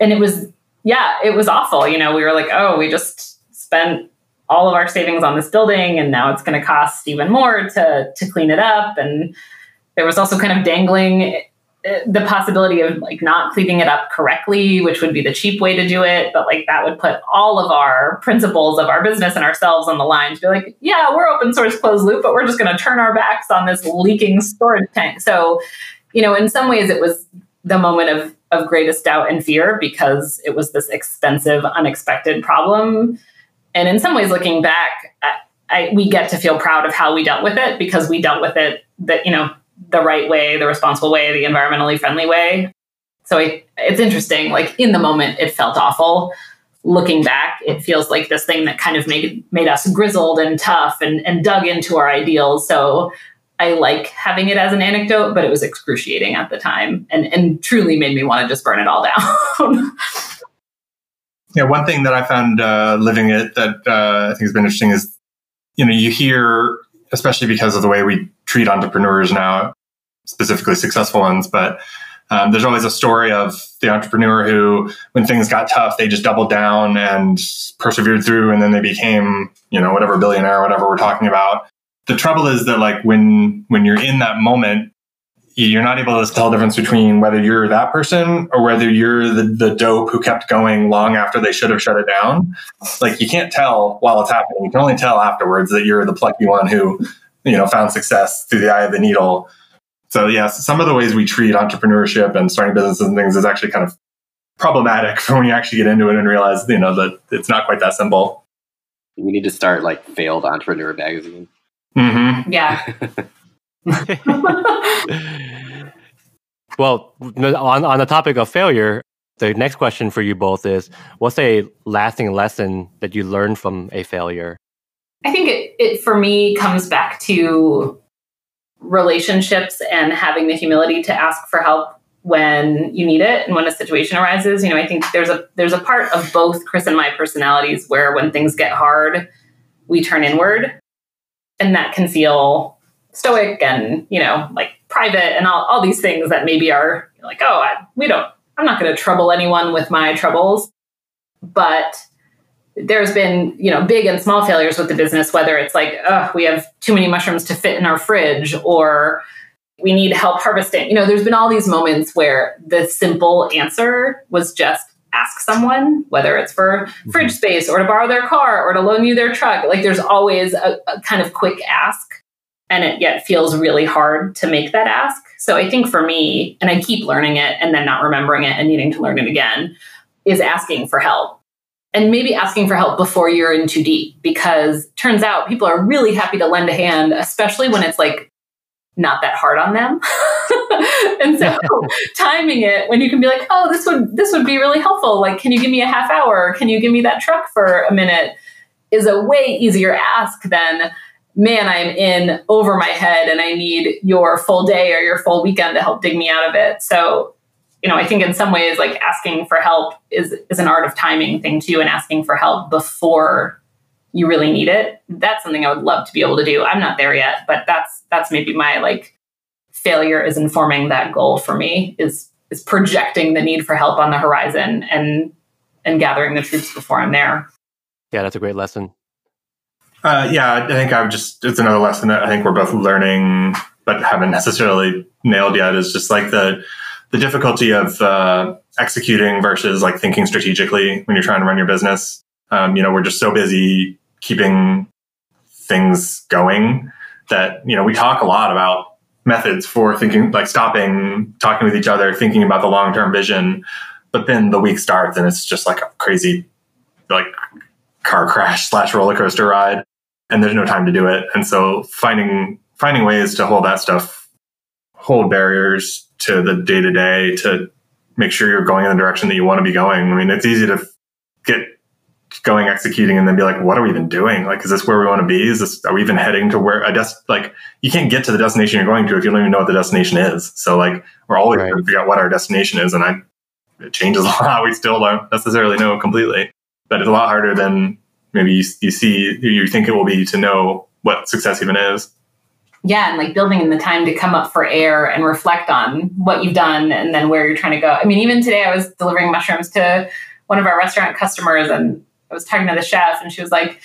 And it was, yeah, it was awful. You know, we were like, oh, we just spent all of our savings on this building and now it's going to cost even more to to clean it up. And there was also kind of dangling eh, the possibility of like not cleaning it up correctly which would be the cheap way to do it. But like that would put all of our principles of our business and ourselves on the line to be like yeah we're open source closed loop but we're just going to turn our backs on this leaking storage tank. So you know in some ways it was the moment of of greatest doubt and fear because it was this expensive unexpected problem and in some ways, looking back, I, we get to feel proud of how we dealt with it because we dealt with it that you know the right way, the responsible way, the environmentally friendly way. So it, it's interesting. Like in the moment, it felt awful. Looking back, it feels like this thing that kind of made made us grizzled and tough and, and dug into our ideals. So I like having it as an anecdote, but it was excruciating at the time and, and truly made me want to just burn it all down. yeah, one thing that I found uh, living it that uh, I think has been interesting is, you know, you hear, especially because of the way we treat entrepreneurs now, specifically successful ones, but um, there's always a story of the entrepreneur who, when things got tough, they just doubled down and persevered through, and then they became, you know, whatever billionaire, whatever we're talking about. The trouble is that, like, when when you're in that moment, you're not able to tell the difference between whether you're that person or whether you're the, the dope who kept going long after they should have shut it down. Like, you can't tell while it's happening. You can only tell afterwards that you're the plucky one who, you know, found success through the eye of the needle so yes, some of the ways we treat entrepreneurship and starting businesses and things is actually kind of problematic for when you actually get into it and realize, you know, that it's not quite that simple. We need to start like failed entrepreneur magazine. Mm-hmm. Yeah. well, on, on the topic of failure, the next question for you both is what's a lasting lesson that you learned from a failure? I think it, it for me comes back to relationships and having the humility to ask for help when you need it and when a situation arises you know i think there's a there's a part of both chris and my personalities where when things get hard we turn inward and that can feel stoic and you know like private and all, all these things that maybe are like oh I, we don't i'm not going to trouble anyone with my troubles. But there's been you know big and small failures with the business whether it's like oh, we have too many mushrooms to fit in our fridge or we need help harvesting. You know there's been all these moments where the simple answer was just ask someone whether it's for mm-hmm. fridge space or to borrow their car or to loan you their truck. Like there's always a, a kind of quick ask and it yet feels really hard to make that ask. So i think for me and i keep learning it and then not remembering it and needing to learn it again is asking for help. And maybe asking for help before you're in too deep because turns out people are really happy to lend a hand especially when it's like not that hard on them. And so timing it when you can be like oh this would this would be really helpful. Like can you give me a half hour? Can you give me that truck for a minute? is a way easier ask than man i'm in over my head and i need your full day or your full weekend to help dig me out of it so you know, I think in some ways, like asking for help is is an art of timing thing too, and asking for help before you really need it. That's something I would love to be able to do. I'm not there yet, but that's that's maybe my like failure is informing that goal for me is is projecting the need for help on the horizon and and gathering the troops before I'm there. Yeah, that's a great lesson. Uh, yeah, I think I've just it's another lesson that I think we're both learning, but haven't necessarily nailed yet. Is just like the the difficulty of uh, executing versus like thinking strategically when you're trying to run your business. Um, you know, we're just so busy keeping things going that you know we talk a lot about methods for thinking, like stopping, talking with each other, thinking about the long term vision. But then the week starts and it's just like a crazy, like car crash slash roller coaster ride, and there's no time to do it. And so finding finding ways to hold that stuff, hold barriers to the day to day to make sure you're going in the direction that you want to be going. I mean, it's easy to get going executing and then be like, what are we even doing? Like, is this where we want to be? Is this, are we even heading to where a des- like you can't get to the destination you're going to if you don't even know what the destination is. So like we're always right. trying to figure out what our destination is. And I, it changes a lot. We still don't necessarily know completely, but it's a lot harder than maybe you, you see, you think it will be to know what success even is yeah, and like building in the time to come up for air and reflect on what you've done and then where you're trying to go. I mean, even today I was delivering mushrooms to one of our restaurant customers and I was talking to the chef and she was like,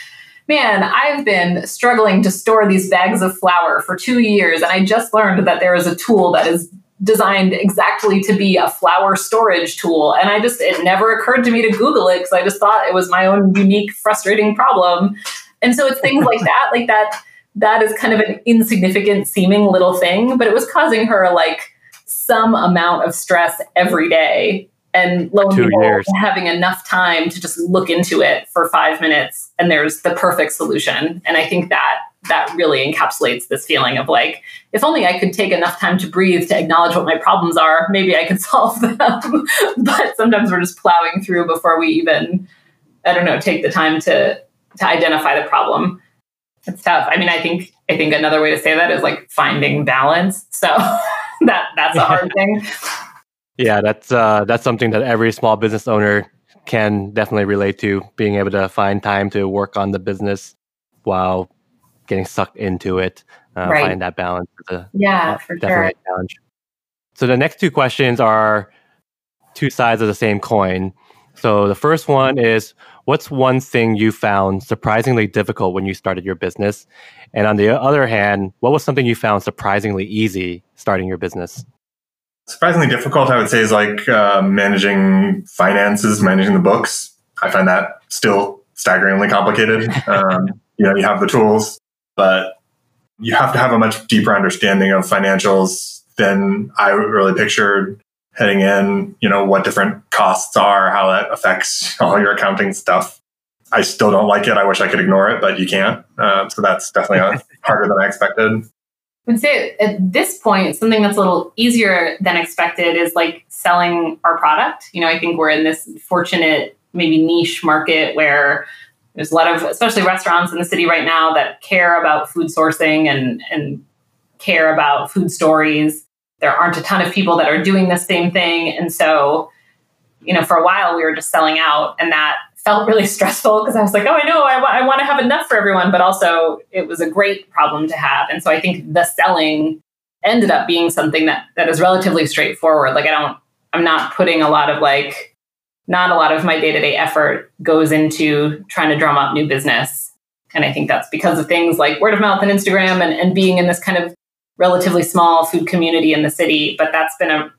Man, I've been struggling to store these bags of flour for two years, and I just learned that there is a tool that is designed exactly to be a flour storage tool. And I just, it never occurred to me to Google it because I just thought it was my own unique, frustrating problem. And so it's things like that, like that that is kind of an insignificant seeming little thing, but it was causing her like some amount of stress every day. And lo and behold, having enough time to just look into it for five minutes, and there's the perfect solution. And I think that that really encapsulates this feeling of like, if only I could take enough time to breathe to acknowledge what my problems are, maybe I could solve them. but sometimes we're just plowing through before we even, I don't know, take the time to to identify the problem. it's tough. I mean, I think I think another way to say that is like finding balance. So that that's a hard thing. Yeah, that's uh, that's something that every small business owner can definitely relate to. Being able to find time to work on the business while getting sucked into it, uh, Right. find that balance. Is a, Yeah, uh, for definitely sure. a challenge. So the next two questions are two sides of the same coin. So the first one is what's one thing you found surprisingly difficult when you started your business? And on the other hand, what was something you found surprisingly easy starting your business? Surprisingly difficult, I would say, is like uh, managing finances, managing the books. I find that still staggeringly complicated. Um, you know, you have the tools, but you have to have a much deeper understanding of financials than I really pictured heading in. You know, what different costs are, how that affects all your accounting stuff. I still don't like it. I wish I could ignore it, but you can't. Uh, so that's definitely harder than I expected. I would say at this point, something that's a little easier than expected is like selling our product. You know, I think we're in this fortunate, maybe niche market where there's a lot of, especially restaurants in the city right now, that care about food sourcing and and care about food stories. There aren't a ton of people that are doing the same thing, and so, you know, for a while we were just selling out, and that felt really stressful because I was like, oh, I know, I, wa- I want to have enough for everyone, but also it was a great problem to have. And so I think the selling ended up being something that that is relatively straightforward. Like I don't, I'm not putting a lot of like, not a lot of my day to day effort goes into trying to drum up new business. And I think that's because of things like word of mouth and Instagram and, and being in this kind of relatively small food community in the city. But that's been a,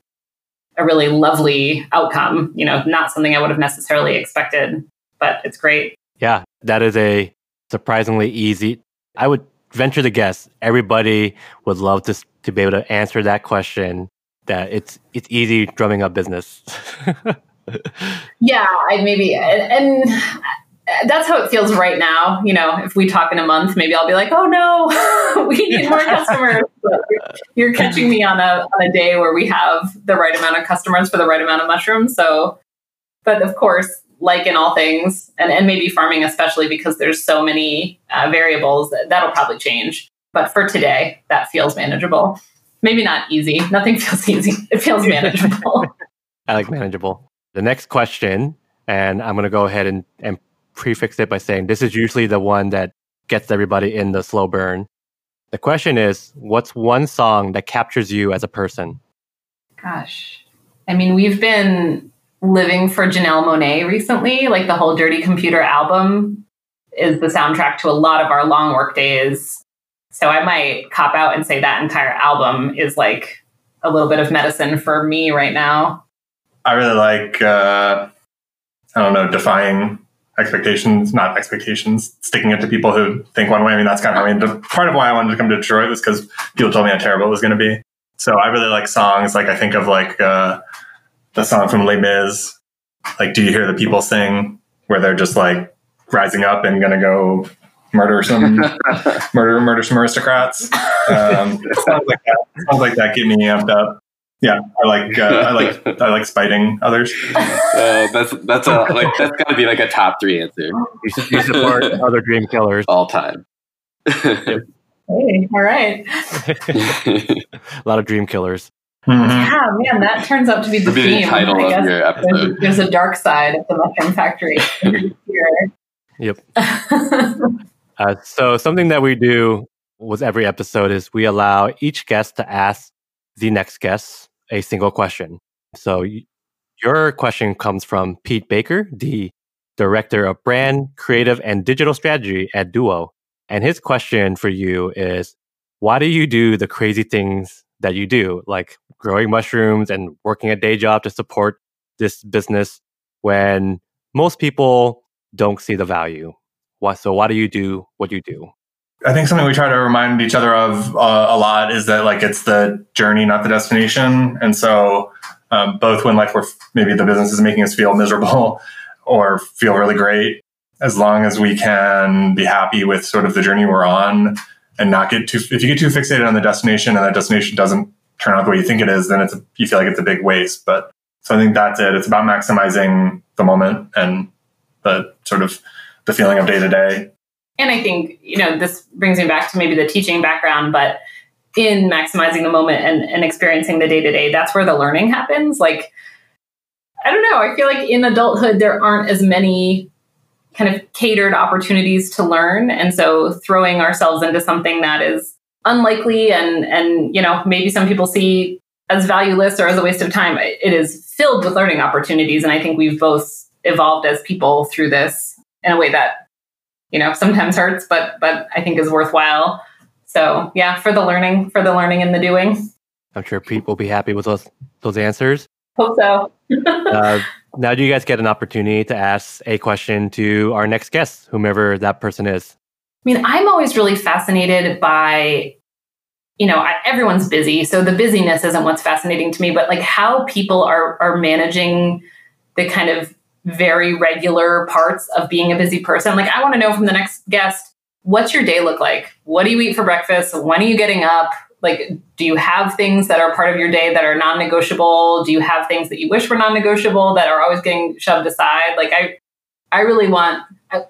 a really lovely outcome, you know, not something I would have necessarily expected, but it's great. Yeah, that is a surprisingly easy. I would venture to guess everybody would love to to be able to answer that question. That it's it's easy drumming up business. Yeah, I maybe, and, and that's how it feels right now. You know, if we talk in a month, maybe I'll be like, "Oh no, we need more customers." You're catching me on a on a day where we have the right amount of customers for the right amount of mushrooms. So, but of course, like in all things, and and maybe farming especially because there's so many uh, variables, that, that'll probably change. But for today, that feels manageable. Maybe not easy. Nothing feels easy. It feels manageable. I like manageable. The next question, and I'm going to go ahead and, and prefix it by saying this is usually the one that gets everybody in the slow burn. The question is what's one song that captures you as a person? Gosh. I mean, we've been living for Janelle Monáe recently. Like the whole Dirty Computer album is the soundtrack to a lot of our long work days. So I might cop out and say that entire album is like a little bit of medicine for me right now. I really like, uh, I don't know, defying expectations, not expectations, sticking it to people who think one way. I mean, that's kind of I ended part of why I wanted to come to Detroit was because people told me how terrible it was going to be. So I really like songs. Like I think of like uh, the song from Les Mis, like "Do You Hear the People Sing," where they're just like rising up and going to go murder some murder murder some aristocrats. Um, sounds like that. Sounds like that get me amped up. Yeah, I like uh, I like I like spiting others. Uh, that's that's a like that's got to be like a top three answer You, you support other dream killers. all time. Hey, all right. a lot of dream killers. Mhm. Yeah, man, that turns out to be the Would be the theme. title I of guess. your There's, episode. there's a dark side of the mushroom factory. Here. Yep. Uh, so something that we do with every episode is we allow each guest to ask the next guest a single question. So your question comes from Pete Baker, the director of brand, creative, and digital strategy at Duo. And his question for you is, why do you do the crazy things that you do, like growing mushrooms and working a day job to support this business when most people don't see the value? Why, so why do you do what you do? I think something we try to remind each other of uh, a lot is that like it's the journey, not the destination. And so um, both when like we're maybe the business is making us feel miserable or feel really great, as long as we can be happy with sort of the journey we're on and not get too if you get too fixated on the destination and that destination doesn't turn out the way you think it is, then it's a, you feel like it's a big waste. But so I think that's it. It's about maximizing the moment and the sort of the feeling of day to day and I think, you know, this brings me back to maybe the teaching background, but in maximizing the moment and, and experiencing the day to day, that's where the learning happens. Like, I don't know. I feel like in adulthood, there aren't as many kind of catered opportunities to learn. And so throwing ourselves into something that is unlikely and, and, you know, maybe some people see as valueless or as a waste of time, it is filled with learning opportunities. And I think we've both evolved as people through this in a way that, you know, sometimes hurts, but, but I think is worthwhile. So yeah, for the learning, for the learning and the doing. I'm sure Pete will be happy with those, those answers. Hope so. uh, now, do you guys get an opportunity to ask a question to our next guest, whomever that person is? I mean, I'm always really fascinated by, you know, everyone's busy, so the busyness isn't what's fascinating to me, but like how people are are managing the kind of very regular parts of being a busy person. Like, I want to know from the next guest, what's your day look like? What do you eat for breakfast? When are you getting up? like do you have things that are part of your day that are non-negotiable do you have things that you wish were non-negotiable that are always getting shoved aside like i i really want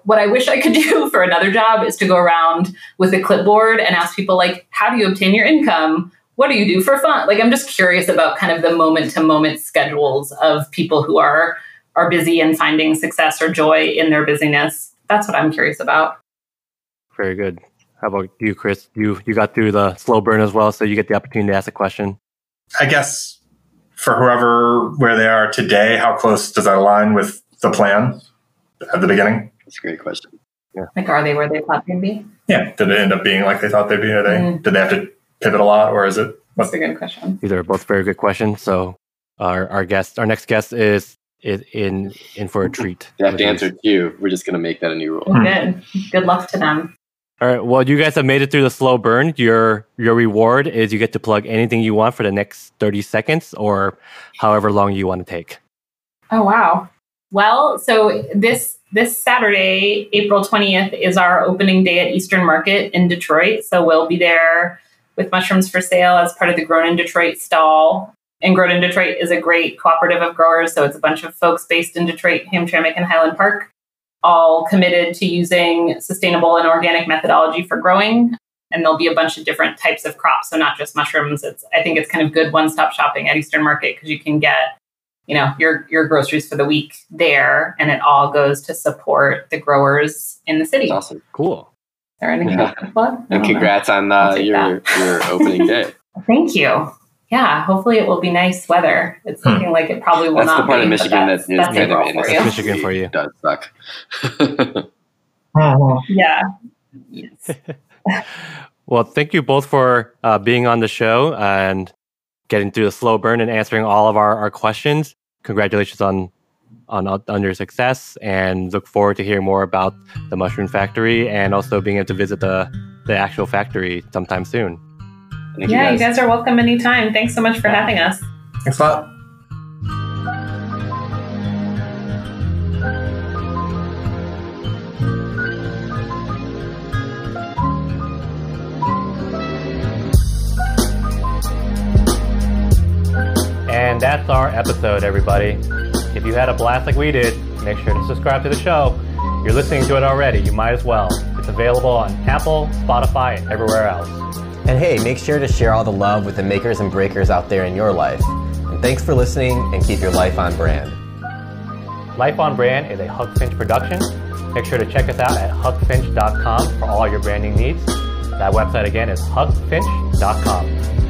what i wish i could do for another job is to go around with a clipboard and ask people like how do you obtain your income what do you do for fun like i'm just curious about kind of the moment to moment schedules of people who are are busy and finding success or joy in their busyness that's what i'm curious about very good how about you, Chris? You you got through the slow burn as well, so you get the opportunity to ask a question. I guess for whoever where they are today, how close does that align with the plan at the beginning? That's a great question. Yeah. Like, are they where they thought they'd be? Yeah. Did it end up being like they thought they'd be? Or they mm. did they have to pivot a lot, or is it? That's a good question. These are both very good questions. So our our guest, our next guest is is in in for a treat. They have to answer to you. We're just going to make that a new rule. Hmm. Good. Good luck to them. All right. Well, you guys have made it through the slow burn. Your your reward is you get to plug anything you want for the next 30 seconds or however long you want to take. Oh wow. Well, so this this Saturday, April 20th is our opening day at Eastern Market in Detroit. So we'll be there with mushrooms for sale as part of the Grown in Detroit stall. And Grown in Detroit is a great cooperative of growers. So it's a bunch of folks based in Detroit, Hamtramck, and Highland Park all committed to using sustainable and organic methodology for growing. And there'll be a bunch of different types of crops, so not just mushrooms. It's I think it's kind of good one-stop shopping at Eastern Market because you can get, you know, your your groceries for the week there, and it all goes to support the growers in the city. Awesome, cool. Is there anything yeah. And congrats know. on uh, your your opening day. Thank you yeah, hopefully it will be nice weather. It's hmm. looking like it probably will that's not. That's the part be, of Michigan that is kind of innocent. Michigan for you. It does suck. uh-huh. Yeah. Yes. well, thank you both for uh, being on the show and getting through the slow burn and answering all of our, our questions. Congratulations on on on your success, and look forward to hearing more about the Mushroom Factory and also being able to visit the the actual factory sometime soon. Thank yeah, you guys. you guys are welcome anytime. Thanks so much for having us. Thanks a lot. And that's our episode, everybody. If you had a blast like we did, make sure to subscribe to the show. You're listening to it already, you might as well. It's available on Apple, Spotify, and everywhere else. And hey, make sure to share all the love with the makers and breakers out there in your life. And thanks for listening and keep your life on brand. Life on Brand is a Huck Finch production. Make sure to check us out at huckfinch.com for all your branding needs. That website again is huckfinch.com.